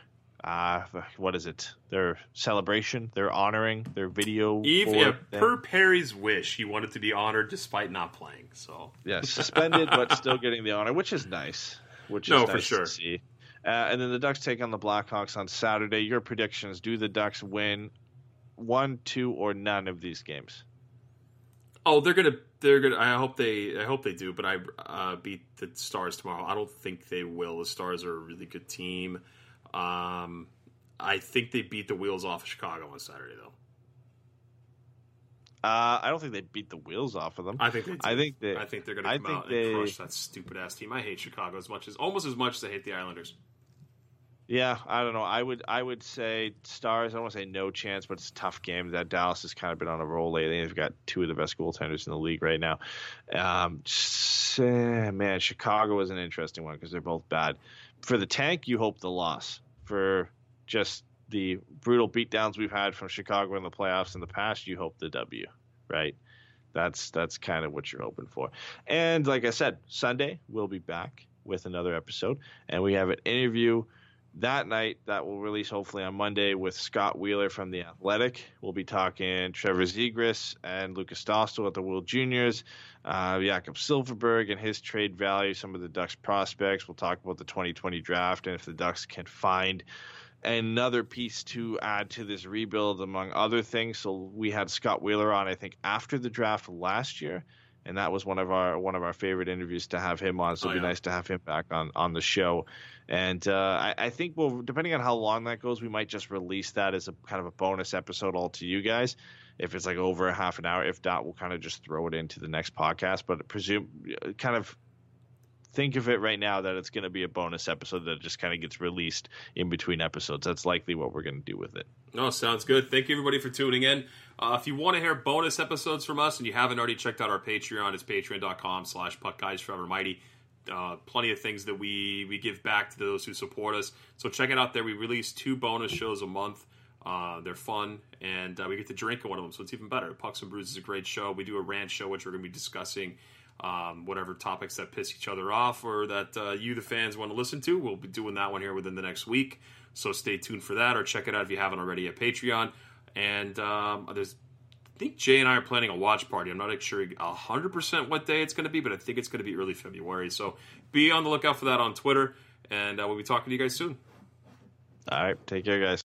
uh, what is it? Their celebration, their honoring, their video. Eve, yeah, per Perry's wish, he wanted to be honored despite not playing. So yeah, suspended but still getting the honor, which is nice which is no, nice for sure. to see. Uh, and then the Ducks take on the Blackhawks on Saturday. Your predictions: Do the Ducks win one, two, or none of these games? Oh, they're gonna, they're gonna. I hope they, I hope they do. But I uh, beat the Stars tomorrow. I don't think they will. The Stars are a really good team. Um, I think they beat the wheels off of Chicago on Saturday, though. Uh, I don't think they beat the wheels off of them. I think they. Do. I think they. I think they're going to come out they, and crush that stupid ass team. I hate Chicago as much as almost as much as I hate the Islanders. Yeah, I don't know. I would I would say Stars. I don't want to say no chance, but it's a tough game. That Dallas has kind of been on a roll lately. They've got two of the best goaltenders in the league right now. Um, man, Chicago is an interesting one because they're both bad. For the tank, you hope the loss. For just the brutal beatdowns we've had from Chicago in the playoffs in the past, you hope the W, right? That's that's kind of what you're hoping for. And like I said, Sunday we'll be back with another episode, and we have an interview that night that will release hopefully on Monday with Scott Wheeler from the Athletic. We'll be talking Trevor Zegras and Lukas Dostal at the World Juniors, uh, Jakob Silfverberg and his trade value, some of the Ducks prospects. We'll talk about the 2020 draft and if the Ducks can find another piece to add to this rebuild, among other things. So we had Scott Wheeler on, I think, after the draft last year, and that was one of our one of our favorite interviews to have him on. So oh, it'd be yeah. nice to have him back on on the show. And uh, I, I, think well, depending on how long that goes, we might just release that as a kind of a bonus episode all to you guys. If it's like over a half an hour, if not, we'll kind of just throw it into the next podcast. But presume, kind of think of it right now that it's going to be a bonus episode that just kind of gets released in between episodes. That's likely what we're going to do with it. No, sounds good. Thank you everybody for tuning in. Uh, if you want to hear bonus episodes from us and you haven't already checked out our Patreon, it's patreon.com slash puck guys forever mighty. Uh, plenty of things that we we give back to those who support us. So check it out there. We release two bonus shows a month. Uh, they're fun, and uh, we get to drink in one of them, so it's even better. Pucks and Brews is a great show. We do a rant show, which we're going to be discussing um, whatever topics that piss each other off or that uh, you, the fans, want to listen to. We'll be doing that one here within the next week, so stay tuned for that, or check it out if you haven't already at Patreon. And um, there's I think Jay and I are planning a watch party. I'm not sure 100% what day it's going to be, but I think it's going to be early February. So be on the lookout for that on Twitter, and uh, we'll be talking to you guys soon. All right. Take care, guys.